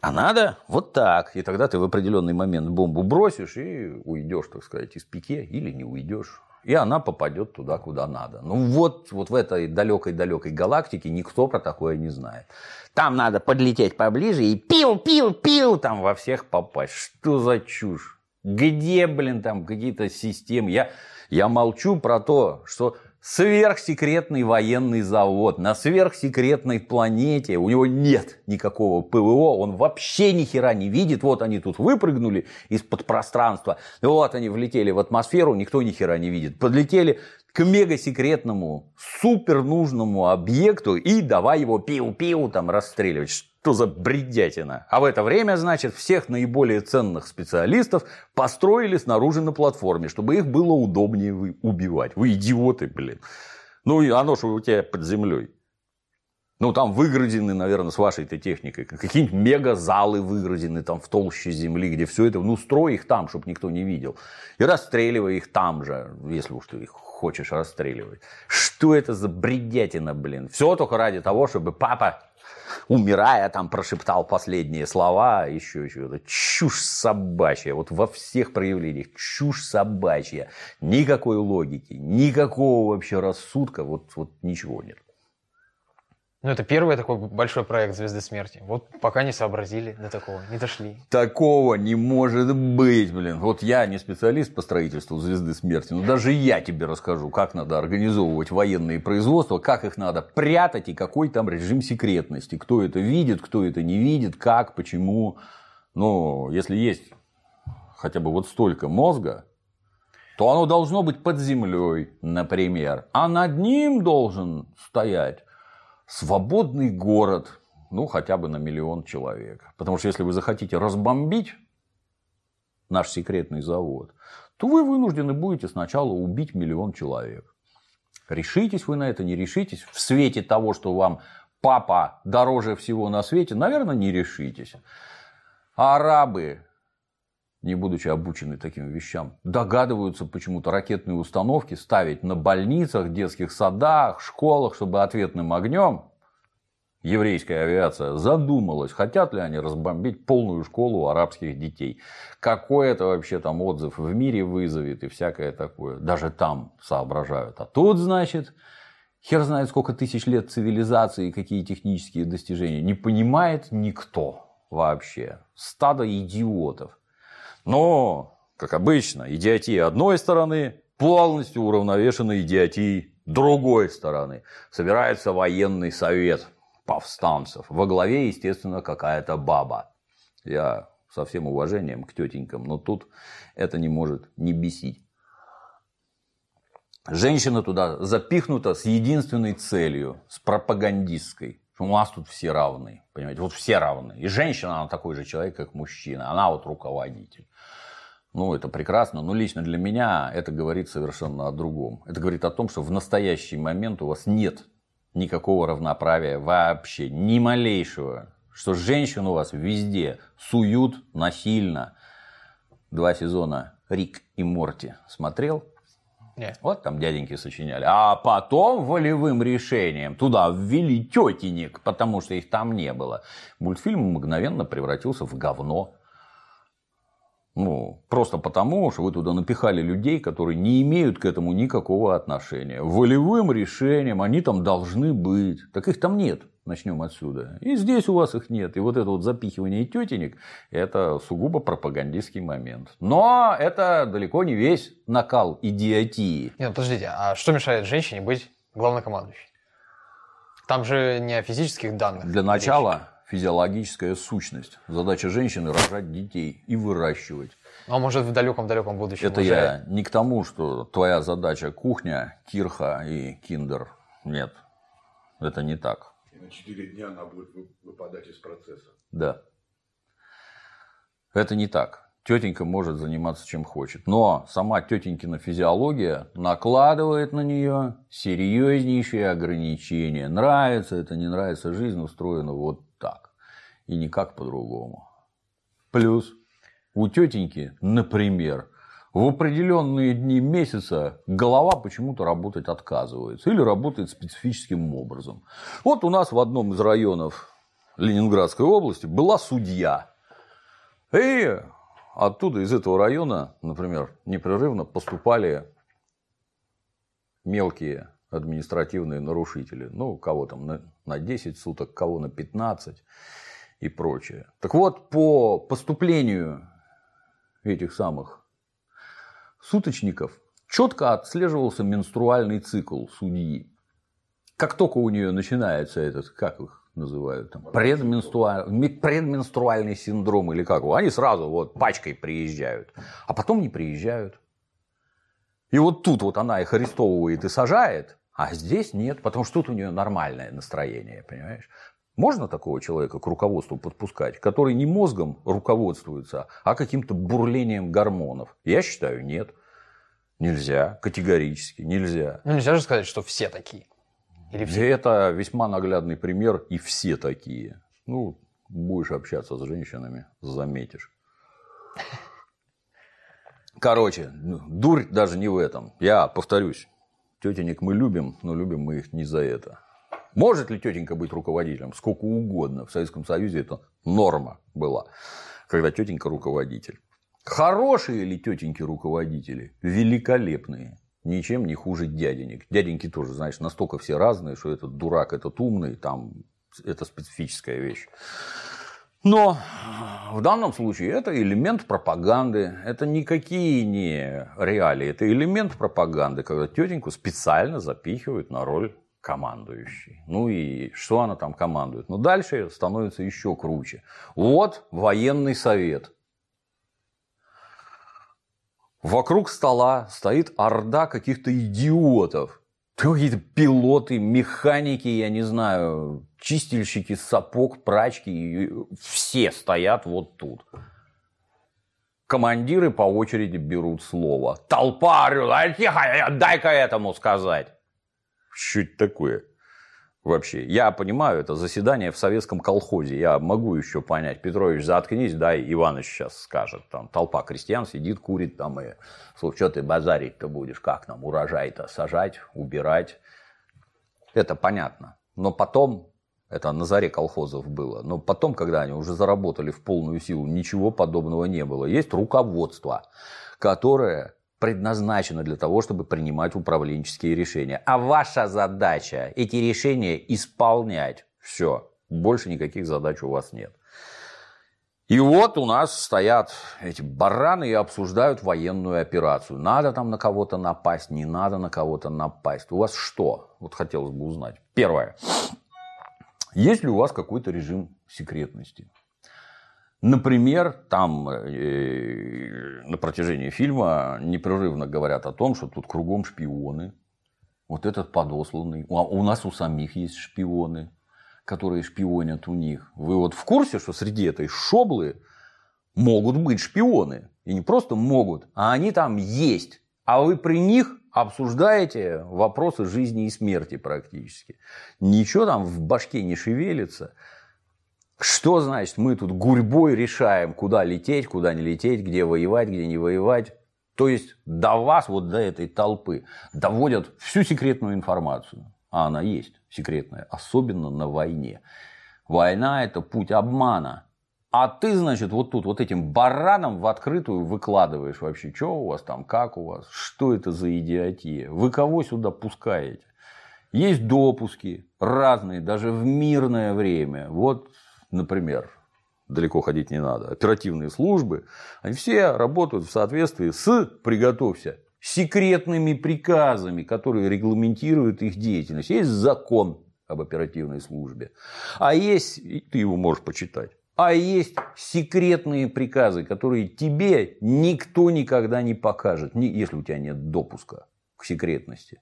А надо вот так. И тогда ты в определенный момент бомбу бросишь и уйдешь, так сказать, из пике или не уйдешь. И она попадет туда, куда надо. Ну вот, вот в этой далекой-далекой галактике никто про такое не знает. Там надо подлететь поближе и пил-пил-пил там во всех попасть. Что за чушь? Где, блин, там какие-то системы? Я, я молчу про то, что сверхсекретный военный завод на сверхсекретной планете. У него нет никакого ПВО, он вообще ни хера не видит. Вот они тут выпрыгнули из-под пространства, вот они влетели в атмосферу, никто ни хера не видит. Подлетели к мегасекретному, супер нужному объекту и давай его пиу-пиу там расстреливать. Что за бредятина? А в это время, значит, всех наиболее ценных специалистов построили снаружи на платформе, чтобы их было удобнее убивать. Вы идиоты, блин. Ну, оно же у тебя под землей. Ну, там выградены, наверное, с вашей-то техникой. Какие-нибудь мегазалы выградены там в толще земли, где все это, ну, строй их там, чтобы никто не видел. И расстреливай их там же, если уж ты их хочешь расстреливать. Что это за бредятина, блин? Все только ради того, чтобы папа, умирая, там прошептал последние слова, еще. Это чушь собачья. Вот во всех проявлениях чушь собачья. Никакой логики, никакого вообще рассудка, вот, вот ничего нет. Ну, это первый такой большой проект «Звезды смерти». Вот пока не сообразили до такого, не дошли. Такого не может быть, блин. Вот я не специалист по строительству «Звезды смерти», но даже я тебе расскажу, как надо организовывать военные производства, как их надо прятать и какой там режим секретности. Кто это видит, кто это не видит, как, почему. Но если есть хотя бы вот столько мозга, то оно должно быть под землей, например, а над ним должен стоять свободный город, ну, хотя бы на миллион человек. Потому что если вы захотите разбомбить наш секретный завод, то вы вынуждены будете сначала убить миллион человек. Решитесь вы на это, не решитесь. В свете того, что вам папа дороже всего на свете, наверное, не решитесь. А арабы, не будучи обучены таким вещам, догадываются почему-то ракетные установки ставить на больницах, детских садах, школах, чтобы ответным огнем еврейская авиация задумалась, хотят ли они разбомбить полную школу арабских детей. Какой это вообще там отзыв в мире вызовет и всякое такое. Даже там соображают. А тут, значит, хер знает сколько тысяч лет цивилизации и какие технические достижения. Не понимает никто вообще. Стадо идиотов. Но, как обычно, идиотия одной стороны полностью уравновешена идиотией другой стороны. Собирается военный совет повстанцев. Во главе, естественно, какая-то баба. Я со всем уважением к тетенькам, но тут это не может не бесить. Женщина туда запихнута с единственной целью, с пропагандистской. У нас тут все равны, понимаете, вот все равны. И женщина, она такой же человек, как мужчина, она вот руководитель. Ну, это прекрасно, но лично для меня это говорит совершенно о другом. Это говорит о том, что в настоящий момент у вас нет никакого равноправия вообще, ни малейшего. Что женщин у вас везде суют насильно. Два сезона Рик и Морти смотрел? Не. Вот там дяденьки сочиняли. А потом волевым решением туда ввели тетенек, потому что их там не было. Мультфильм мгновенно превратился в говно. Ну, просто потому, что вы туда напихали людей, которые не имеют к этому никакого отношения. Волевым решением они там должны быть. Так их там нет. Начнем отсюда. И здесь у вас их нет. И вот это вот запихивание тетенек – это сугубо пропагандистский момент. Но это далеко не весь накал идиотии. Нет, подождите, а что мешает женщине быть главнокомандующей? Там же не о физических данных. Для речь. начала физиологическая сущность. Задача женщины – рожать детей и выращивать. Ну, а может в далеком-далеком будущем Это уже- я не к тому, что твоя задача кухня, кирха и киндер. Нет, это не так. На 4 дня она будет вы- выпадать из процесса. Да. Это не так. Тетенька может заниматься чем хочет. Но сама тетенькина физиология накладывает на нее серьезнейшие ограничения. Нравится это, не нравится, жизнь устроена вот так. И никак по-другому. Плюс у тетеньки, например, в определенные дни месяца голова почему-то работать отказывается или работает специфическим образом. Вот у нас в одном из районов Ленинградской области была судья. И оттуда, из этого района, например, непрерывно поступали мелкие административные нарушители. Ну, кого там на, на 10 суток, кого на 15 и прочее. Так вот, по поступлению этих самых суточников четко отслеживался менструальный цикл судьи. Как только у нее начинается этот, как их называют, там, предменструаль- ми- предменструальный синдром или как они сразу вот пачкой приезжают, а потом не приезжают. И вот тут вот она их арестовывает и сажает, а здесь нет, потому что тут у нее нормальное настроение, понимаешь? Можно такого человека к руководству подпускать, который не мозгом руководствуется, а каким-то бурлением гормонов? Я считаю, нет. Нельзя, категорически нельзя. Ну, нельзя же сказать, что все такие. Или все. Это весьма наглядный пример, и все такие. Ну, будешь общаться с женщинами, заметишь. Короче, ну, дурь даже не в этом. Я повторюсь, тетенек мы любим, но любим мы их не за это. Может ли тетенька быть руководителем? Сколько угодно. В Советском Союзе это норма была, когда тетенька руководитель. Хорошие ли тетеньки руководители? Великолепные. Ничем не хуже дяденек. Дяденьки тоже, знаешь, настолько все разные, что этот дурак, этот умный, там это специфическая вещь. Но в данном случае это элемент пропаганды. Это никакие не реалии. Это элемент пропаганды, когда тетеньку специально запихивают на роль командующей. Ну и что она там командует? Ну дальше становится еще круче. Вот военный совет. Вокруг стола стоит орда каких-то идиотов. Какие-то пилоты, механики, я не знаю, чистильщики сапог, прачки. Все стоят вот тут. Командиры по очереди берут слово. Толпа орет, а тихо, дай-ка этому сказать. Это такое? Вообще, я понимаю, это заседание в советском колхозе. Я могу еще понять. Петрович, заткнись, дай Иваныч сейчас скажет. Там толпа крестьян сидит, курит там и... Слушай, что ты базарить-то будешь? Как нам урожай-то сажать, убирать? Это понятно. Но потом, это на заре колхозов было, но потом, когда они уже заработали в полную силу, ничего подобного не было. Есть руководство, которое предназначено для того, чтобы принимать управленческие решения. А ваша задача эти решения исполнять. Все. Больше никаких задач у вас нет. И вот у нас стоят эти бараны и обсуждают военную операцию. Надо там на кого-то напасть, не надо на кого-то напасть. У вас что? Вот хотелось бы узнать. Первое. Есть ли у вас какой-то режим секретности? Например, там э, на протяжении фильма непрерывно говорят о том, что тут кругом шпионы. Вот этот подосланный. А у нас у самих есть шпионы, которые шпионят у них. Вы вот в курсе, что среди этой шоблы могут быть шпионы? И не просто могут, а они там есть. А вы при них обсуждаете вопросы жизни и смерти практически. Ничего там в башке не шевелится. Что значит, мы тут гурьбой решаем, куда лететь, куда не лететь, где воевать, где не воевать? То есть до вас, вот до этой толпы, доводят всю секретную информацию. А она есть секретная, особенно на войне. Война – это путь обмана. А ты, значит, вот тут вот этим бараном в открытую выкладываешь вообще, что у вас там, как у вас, что это за идиотия, вы кого сюда пускаете. Есть допуски разные, даже в мирное время. Вот, например, далеко ходить не надо, оперативные службы, они все работают в соответствии с, приготовься, секретными приказами, которые регламентируют их деятельность. Есть закон об оперативной службе, а есть, ты его можешь почитать, а есть секретные приказы, которые тебе никто никогда не покажет, если у тебя нет допуска к секретности.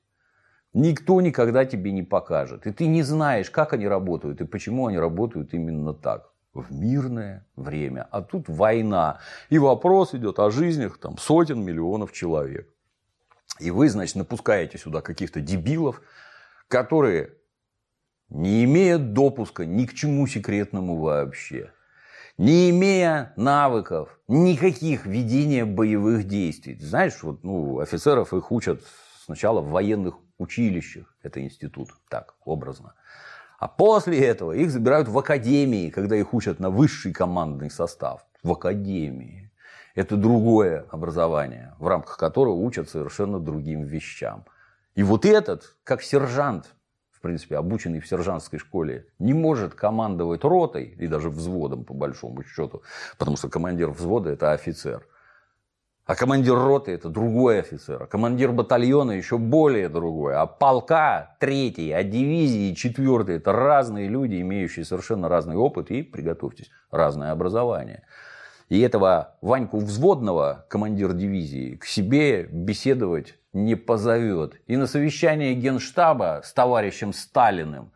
Никто никогда тебе не покажет. И ты не знаешь, как они работают и почему они работают именно так. В мирное время. А тут война. И вопрос идет о жизнях там, сотен миллионов человек. И вы, значит, напускаете сюда каких-то дебилов, которые не имея допуска ни к чему секретному вообще, не имея навыков, никаких ведения боевых действий. Знаешь, вот, ну, офицеров их учат сначала в военных училищах, это институт, так, образно. А после этого их забирают в академии, когда их учат на высший командный состав. В академии. Это другое образование, в рамках которого учат совершенно другим вещам. И вот этот, как сержант, в принципе, обученный в сержантской школе, не может командовать ротой и даже взводом, по большому счету, потому что командир взвода – это офицер – а командир роты это другой офицер. А командир батальона еще более другой. А полка третий, а дивизии четвертый. Это разные люди, имеющие совершенно разный опыт и, приготовьтесь, разное образование. И этого Ваньку Взводного, командир дивизии, к себе беседовать не позовет. И на совещание генштаба с товарищем Сталиным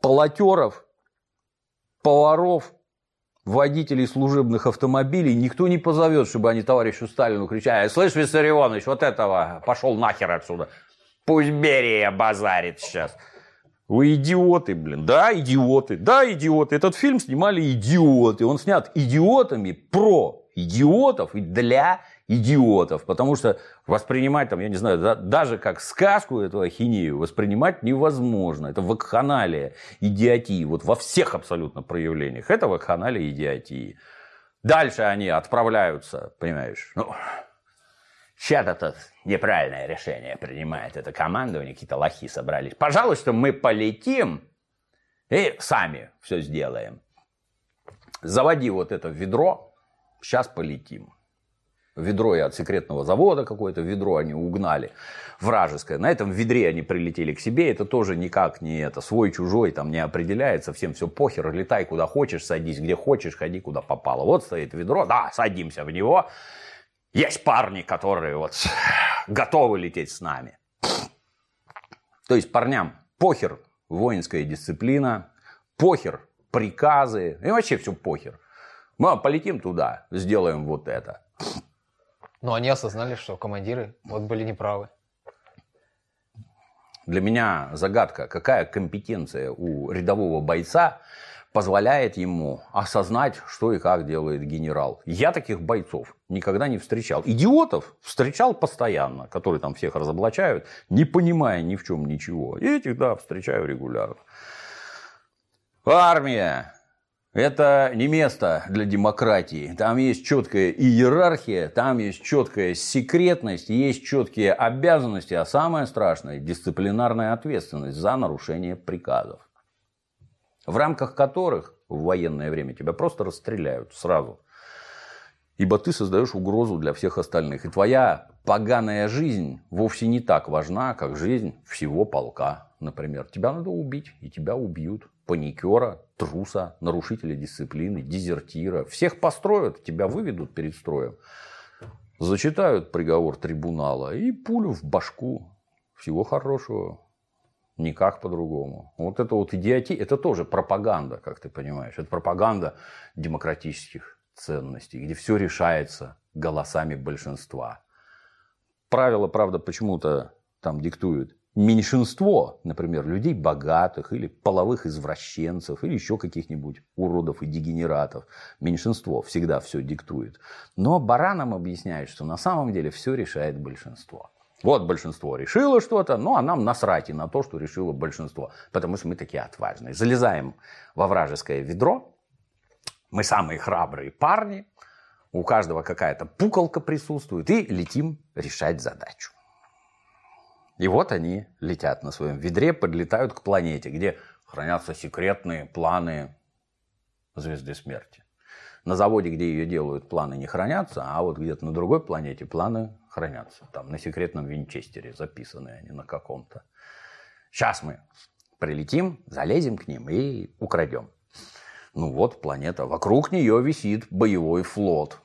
полотеров, поваров водителей служебных автомобилей никто не позовет, чтобы они товарищу Сталину кричали, слышь, Виссарионович, вот этого пошел нахер отсюда. Пусть Берия базарит сейчас. Вы идиоты, блин. Да, идиоты. Да, идиоты. Этот фильм снимали идиоты. Он снят идиотами про идиотов и для идиотов, потому что воспринимать там, я не знаю, да, даже как сказку эту ахинею воспринимать невозможно. Это вакханалия идиотии, вот во всех абсолютно проявлениях. Это вакханалия идиотии. Дальше они отправляются, понимаешь, ну, сейчас это неправильное решение принимает эта команда, у них какие-то лохи собрались. Пожалуйста, мы полетим и сами все сделаем. Заводи вот это ведро, сейчас полетим ведро и от секретного завода какое-то ведро они угнали вражеское. На этом ведре они прилетели к себе. Это тоже никак не это свой-чужой там не определяется. Всем все похер. Летай куда хочешь, садись где хочешь, ходи куда попало. Вот стоит ведро. Да, садимся в него. Есть парни, которые вот готовы лететь с нами. То есть парням похер воинская дисциплина, похер приказы, и вообще все похер. Мы полетим туда, сделаем вот это. Но они осознали, что командиры вот были неправы. Для меня загадка, какая компетенция у рядового бойца позволяет ему осознать, что и как делает генерал. Я таких бойцов никогда не встречал. Идиотов встречал постоянно, которые там всех разоблачают, не понимая ни в чем ничего. И этих, да, встречаю регулярно. Армия это не место для демократии. Там есть четкая иерархия, там есть четкая секретность, есть четкие обязанности, а самое страшное – дисциплинарная ответственность за нарушение приказов. В рамках которых в военное время тебя просто расстреляют сразу. Ибо ты создаешь угрозу для всех остальных. И твоя поганая жизнь вовсе не так важна, как жизнь всего полка, например. Тебя надо убить, и тебя убьют паникера, труса, нарушителя дисциплины, дезертира. Всех построят, тебя выведут перед строем, зачитают приговор трибунала и пулю в башку. Всего хорошего. Никак по-другому. Вот это вот идиотия, это тоже пропаганда, как ты понимаешь. Это пропаганда демократических ценностей, где все решается голосами большинства. Правила, правда, почему-то там диктуют меньшинство, например, людей богатых или половых извращенцев или еще каких-нибудь уродов и дегенератов. Меньшинство всегда все диктует. Но баранам объясняют, что на самом деле все решает большинство. Вот большинство решило что-то, ну а нам насрать и на то, что решило большинство. Потому что мы такие отважные. Залезаем во вражеское ведро, мы самые храбрые парни, у каждого какая-то пуколка присутствует, и летим решать задачу. И вот они летят на своем ведре, подлетают к планете, где хранятся секретные планы звезды смерти. На заводе, где ее делают, планы не хранятся, а вот где-то на другой планете планы хранятся. Там на секретном винчестере записаны они на каком-то. Сейчас мы прилетим, залезем к ним и украдем. Ну вот планета. Вокруг нее висит боевой флот.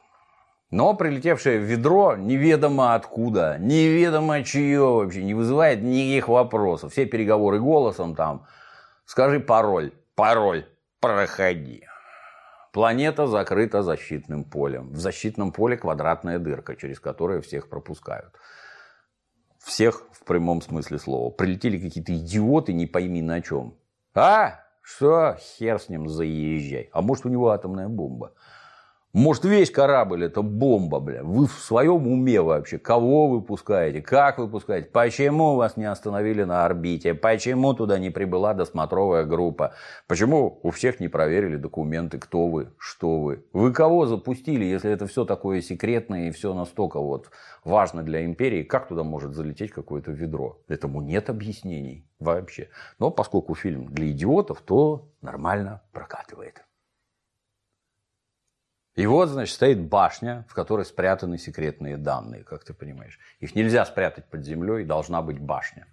Но прилетевшее ведро неведомо откуда, неведомо чье вообще, не вызывает никаких вопросов. Все переговоры голосом там. Скажи пароль, пароль, проходи. Планета закрыта защитным полем. В защитном поле квадратная дырка, через которую всех пропускают. Всех в прямом смысле слова. Прилетели какие-то идиоты, не пойми на чем. А, что, хер с ним заезжай. А может у него атомная бомба. Может, весь корабль это бомба, бля. Вы в своем уме вообще? Кого выпускаете? Как выпускаете? Почему вас не остановили на орбите? Почему туда не прибыла досмотровая группа? Почему у всех не проверили документы? Кто вы? Что вы? Вы кого запустили, если это все такое секретное и все настолько вот важно для империи? Как туда может залететь какое-то ведро? Этому нет объяснений вообще. Но поскольку фильм для идиотов, то нормально прокатывает. И вот, значит, стоит башня, в которой спрятаны секретные данные, как ты понимаешь. Их нельзя спрятать под землей, должна быть башня.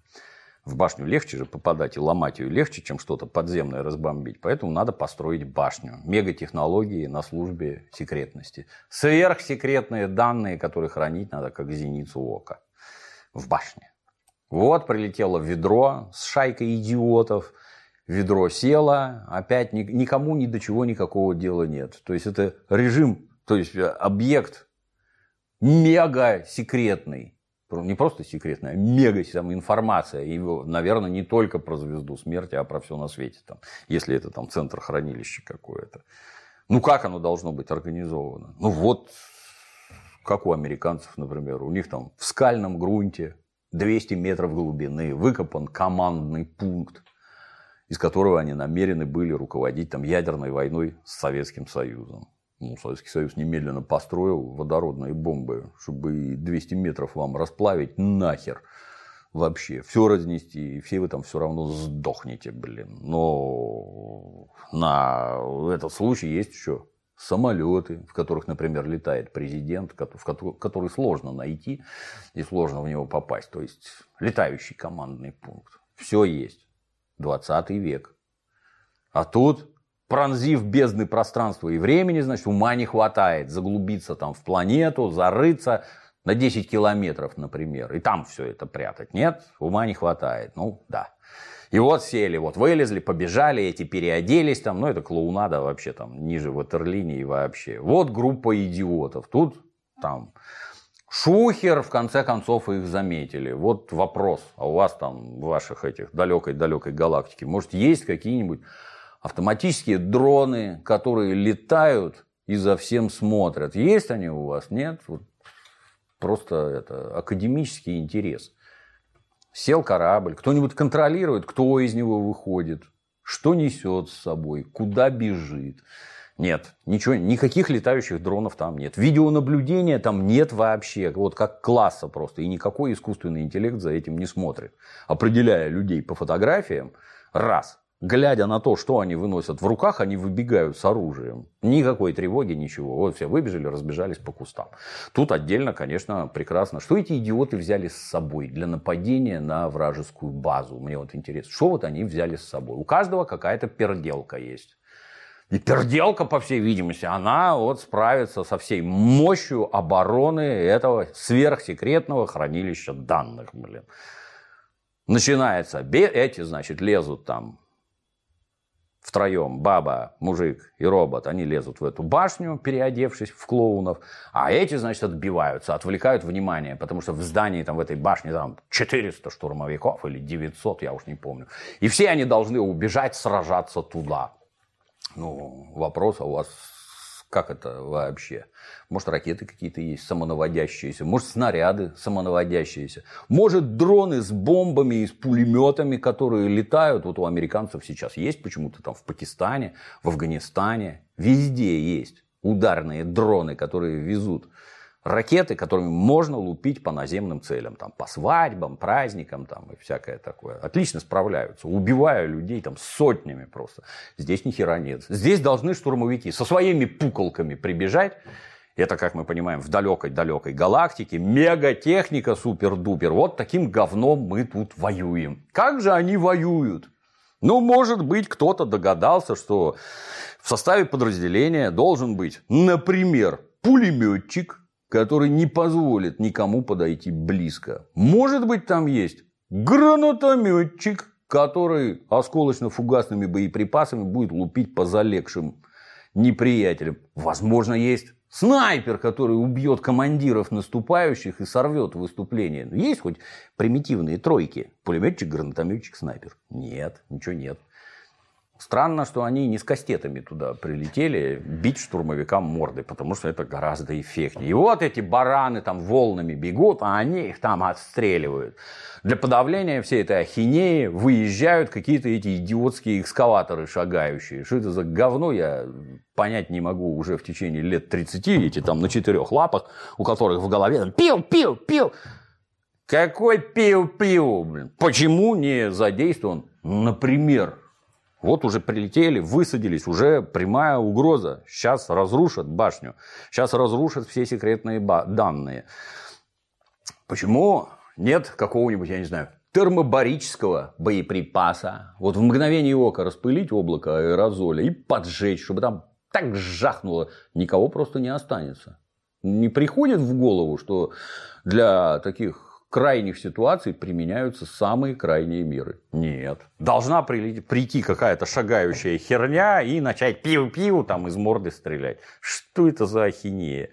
В башню легче же попадать и ломать ее легче, чем что-то подземное разбомбить. Поэтому надо построить башню. Мегатехнологии на службе секретности. Сверхсекретные данные, которые хранить надо как зеницу ока. В башне. Вот прилетело ведро с шайкой идиотов – ведро село, опять никому ни до чего никакого дела нет. То есть это режим, то есть э, объект мега секретный. Не просто секретная, а мега там, информация. И, наверное, не только про звезду смерти, а про все на свете. Там, если это там центр хранилища какое-то. Ну, как оно должно быть организовано? Ну, вот как у американцев, например. У них там в скальном грунте 200 метров глубины выкопан командный пункт из которого они намерены были руководить там, ядерной войной с Советским Союзом. Ну, Советский Союз немедленно построил водородные бомбы, чтобы 200 метров вам расплавить нахер вообще. Все разнести, и все вы там все равно сдохнете, блин. Но на этот случай есть еще самолеты, в которых, например, летает президент, в который сложно найти и сложно в него попасть. То есть летающий командный пункт. Все есть. 20 век. А тут, пронзив бездны пространства и времени, значит, ума не хватает заглубиться там в планету, зарыться на 10 километров, например, и там все это прятать. Нет, ума не хватает. Ну, да. И вот сели, вот вылезли, побежали, эти переоделись там, ну это клоунада вообще там ниже ватерлинии вообще. Вот группа идиотов. Тут там Шухер, в конце концов, их заметили. Вот вопрос, а у вас там, в ваших этих далекой-далекой галактике, может, есть какие-нибудь автоматические дроны, которые летают и за всем смотрят? Есть они у вас? Нет? Вот просто это академический интерес. Сел корабль, кто-нибудь контролирует, кто из него выходит, что несет с собой, куда бежит. Нет, ничего, никаких летающих дронов там нет. Видеонаблюдения там нет вообще, вот как класса просто. И никакой искусственный интеллект за этим не смотрит. Определяя людей по фотографиям, раз, глядя на то, что они выносят в руках, они выбегают с оружием. Никакой тревоги, ничего. Вот все выбежали, разбежались по кустам. Тут отдельно, конечно, прекрасно. Что эти идиоты взяли с собой для нападения на вражескую базу? Мне вот интересно. Что вот они взяли с собой? У каждого какая-то перделка есть. И перделка, по всей видимости, она вот справится со всей мощью обороны этого сверхсекретного хранилища данных, блин. Начинается, эти, значит, лезут там втроем, баба, мужик и робот, они лезут в эту башню, переодевшись в клоунов, а эти, значит, отбиваются, отвлекают внимание, потому что в здании, там, в этой башне, там, 400 штурмовиков или 900, я уж не помню. И все они должны убежать, сражаться туда. Ну, вопрос, а у вас как это вообще? Может, ракеты какие-то есть самонаводящиеся, может, снаряды самонаводящиеся, может, дроны с бомбами и с пулеметами, которые летают. Вот у американцев сейчас есть почему-то там в Пакистане, в Афганистане, везде есть ударные дроны, которые везут ракеты, которыми можно лупить по наземным целям, там, по свадьбам, праздникам там, и всякое такое. Отлично справляются, убивая людей там, сотнями просто. Здесь ни хера нет. Здесь должны штурмовики со своими пуколками прибежать. Это, как мы понимаем, в далекой-далекой галактике. Мегатехника супер-дупер. Вот таким говном мы тут воюем. Как же они воюют? Ну, может быть, кто-то догадался, что в составе подразделения должен быть, например, пулеметчик, который не позволит никому подойти близко. Может быть, там есть гранатометчик, который осколочно-фугасными боеприпасами будет лупить по залегшим неприятелям. Возможно, есть снайпер, который убьет командиров наступающих и сорвет выступление. Есть хоть примитивные тройки? Пулеметчик, гранатометчик, снайпер? Нет, ничего нет. Странно, что они не с кастетами туда прилетели бить штурмовикам морды, потому что это гораздо эффектнее. И вот эти бараны там волнами бегут, а они их там отстреливают. Для подавления всей этой ахинеи выезжают какие-то эти идиотские экскаваторы шагающие. Что это за говно, я понять не могу уже в течение лет 30, эти там на четырех лапах, у которых в голове там пил-пил-пил. Какой пил-пил? Почему не задействован, например, вот уже прилетели, высадились, уже прямая угроза. Сейчас разрушат башню, сейчас разрушат все секретные данные. Почему нет какого-нибудь, я не знаю, термобарического боеприпаса? Вот в мгновение ока распылить облако аэрозоля и поджечь, чтобы там так жахнуло, никого просто не останется. Не приходит в голову, что для таких крайних ситуаций применяются самые крайние меры. Нет. Должна прийти какая-то шагающая херня и начать пиу-пиу там из морды стрелять. Что это за ахинея?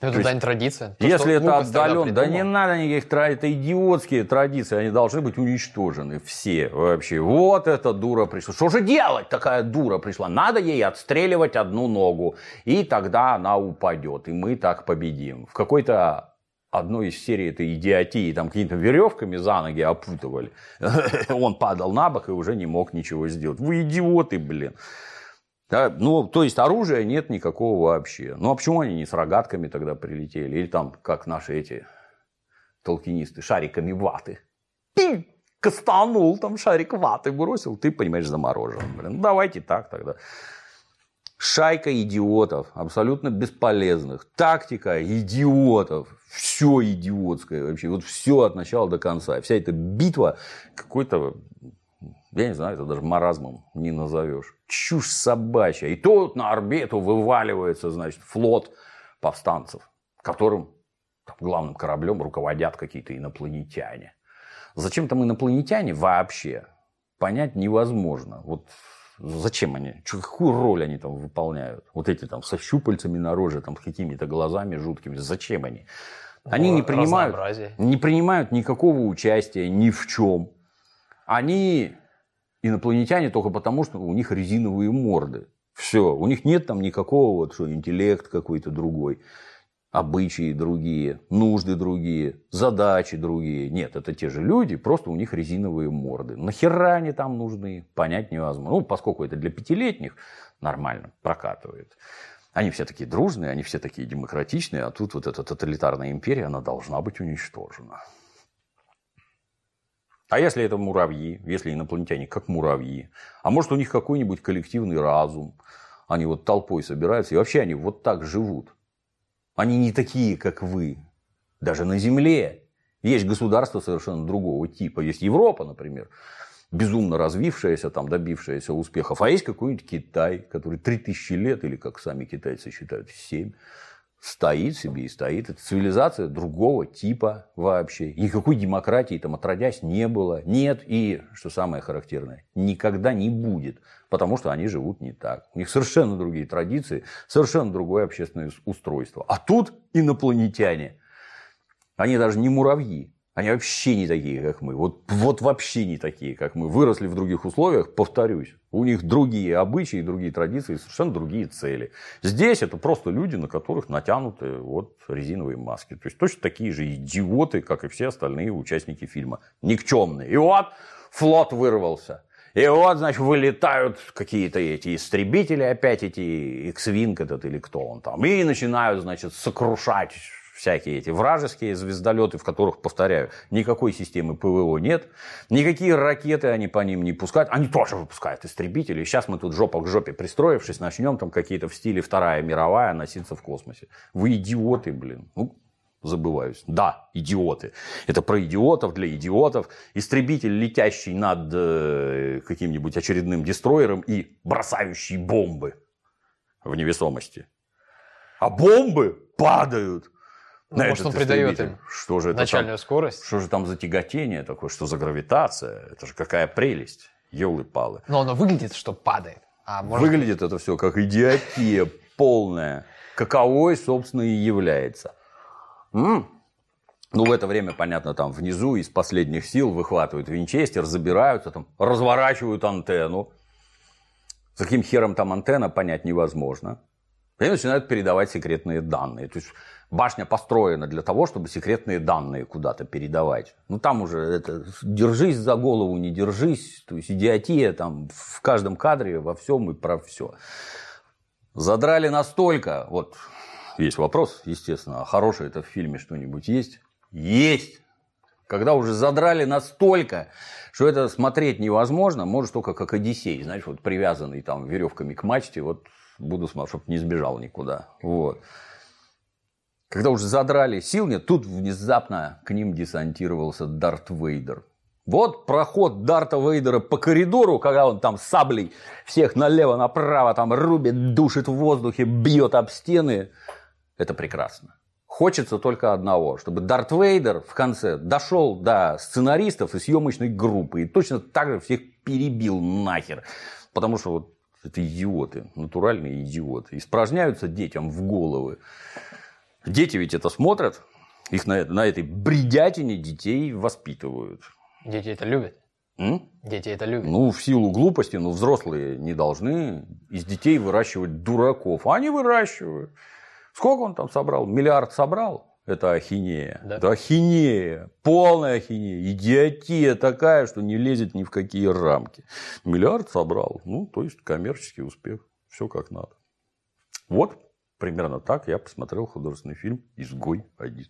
Это То дань традиция. То, если это отдаленно, да не надо никаких традиций, это идиотские традиции, они должны быть уничтожены все вообще. Вот эта дура пришла. Что же делать? Такая дура пришла. Надо ей отстреливать одну ногу, и тогда она упадет, и мы так победим. В какой-то одной из серий этой идиотии, там какими-то веревками за ноги опутывали. Он падал на бок и уже не мог ничего сделать. Вы идиоты, блин. Да, ну, то есть оружия нет никакого вообще. Ну а почему они не с рогатками тогда прилетели? Или там, как наши эти толкинисты, шариками ваты. Пинь! Кастанул, там шарик ваты бросил, ты, понимаешь, заморожен. Блин, ну, давайте так тогда. Шайка идиотов, абсолютно бесполезных. Тактика идиотов. Все идиотское вообще. Вот все от начала до конца. Вся эта битва какой-то, я не знаю, это даже маразмом не назовешь. Чушь собачья. И тут на орбиту вываливается, значит, флот повстанцев, которым главным кораблем руководят какие-то инопланетяне. Зачем там инопланетяне вообще? Понять невозможно. Вот Зачем они? Какую роль они там выполняют? Вот эти там со щупальцами на роже, там с какими-то глазами жуткими. Зачем они? Они не принимают, не принимают никакого участия ни в чем. Они инопланетяне только потому, что у них резиновые морды. Все, у них нет там никакого вот что интеллект какой-то другой обычаи другие, нужды другие, задачи другие. Нет, это те же люди, просто у них резиновые морды. Нахера они там нужны, понять невозможно. Ну, поскольку это для пятилетних, нормально прокатывает. Они все такие дружные, они все такие демократичные, а тут вот эта тоталитарная империя, она должна быть уничтожена. А если это муравьи, если инопланетяне как муравьи, а может у них какой-нибудь коллективный разум, они вот толпой собираются, и вообще они вот так живут. Они не такие, как вы. Даже на Земле есть государства совершенно другого типа. Есть Европа, например, безумно развившаяся, там, добившаяся успехов. А есть какой-нибудь Китай, который 3000 лет, или как сами китайцы считают, 7, стоит себе и стоит. Это цивилизация другого типа вообще. Никакой демократии там отродясь не было. Нет и, что самое характерное, никогда не будет. Потому что они живут не так. У них совершенно другие традиции, совершенно другое общественное устройство. А тут инопланетяне. Они даже не муравьи. Они вообще не такие, как мы. Вот, вот вообще не такие, как мы. Выросли в других условиях, повторюсь. У них другие обычаи, другие традиции, совершенно другие цели. Здесь это просто люди, на которых натянуты вот резиновые маски. То есть точно такие же идиоты, как и все остальные участники фильма. Никчемные. И вот флот вырвался. И вот, значит, вылетают какие-то эти истребители, опять эти X-Wing этот или кто он там. И начинают, значит, сокрушать всякие эти вражеские звездолеты, в которых, повторяю, никакой системы ПВО нет, никакие ракеты они по ним не пускают, они тоже выпускают истребители. Сейчас мы тут жопа к жопе пристроившись, начнем там какие-то в стиле Вторая мировая носиться в космосе. Вы идиоты, блин. Ну, забываюсь. Да, идиоты. Это про идиотов для идиотов. Истребитель, летящий над э, каким-нибудь очередным дестроером и бросающий бомбы в невесомости. А бомбы падают. Ну, может, он придает им что же начальную там, скорость? Что же там за тяготение такое? Что за гравитация? Это же какая прелесть. Елы-палы. Но оно выглядит, что падает. А может... Выглядит это все как идиотия полная. Каковой, собственно, и является. М-м. Ну, в это время, понятно, там внизу из последних сил выхватывают винчестер, забираются, там, разворачивают антенну. За каким хером там антенна, понять невозможно. И начинают передавать секретные данные. То есть башня построена для того, чтобы секретные данные куда-то передавать. Ну, там уже это держись за голову, не держись. То есть идиотия там в каждом кадре, во всем и про все. Задрали настолько, вот есть вопрос, естественно, а хорошее это в фильме что-нибудь есть? Есть! Когда уже задрали настолько, что это смотреть невозможно, может только как Одиссей, знаешь, вот привязанный там веревками к мачте, вот буду смотреть, чтобы не сбежал никуда. Вот. Когда уже задрали сил тут внезапно к ним десантировался Дарт Вейдер. Вот проход Дарта Вейдера по коридору, когда он там саблей всех налево-направо там рубит, душит в воздухе, бьет об стены. Это прекрасно. Хочется только одного, чтобы Дарт Вейдер в конце дошел до сценаристов и съемочной группы и точно так же всех перебил нахер. Потому что вот это идиоты, натуральные идиоты. Испражняются детям в головы. Дети ведь это смотрят, их на, на этой бредятине детей воспитывают. Дети это любят. М? Дети это любят. Ну, в силу глупости, но взрослые не должны из детей выращивать дураков. А они выращивают. Сколько он там собрал? Миллиард собрал? Это ахинея. Да. Это ахинея. Полная ахинея. Идиотия такая, что не лезет ни в какие рамки. Миллиард собрал. Ну, то есть коммерческий успех. Все как надо. Вот примерно так я посмотрел художественный фильм «Изгой один».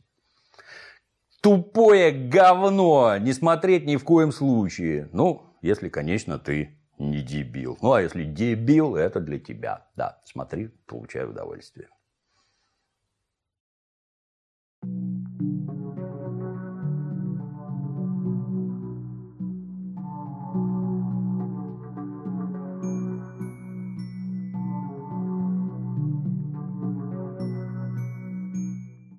Тупое говно! Не смотреть ни в коем случае. Ну, если, конечно, ты не дебил. Ну, а если дебил, это для тебя. Да, смотри, получай удовольствие.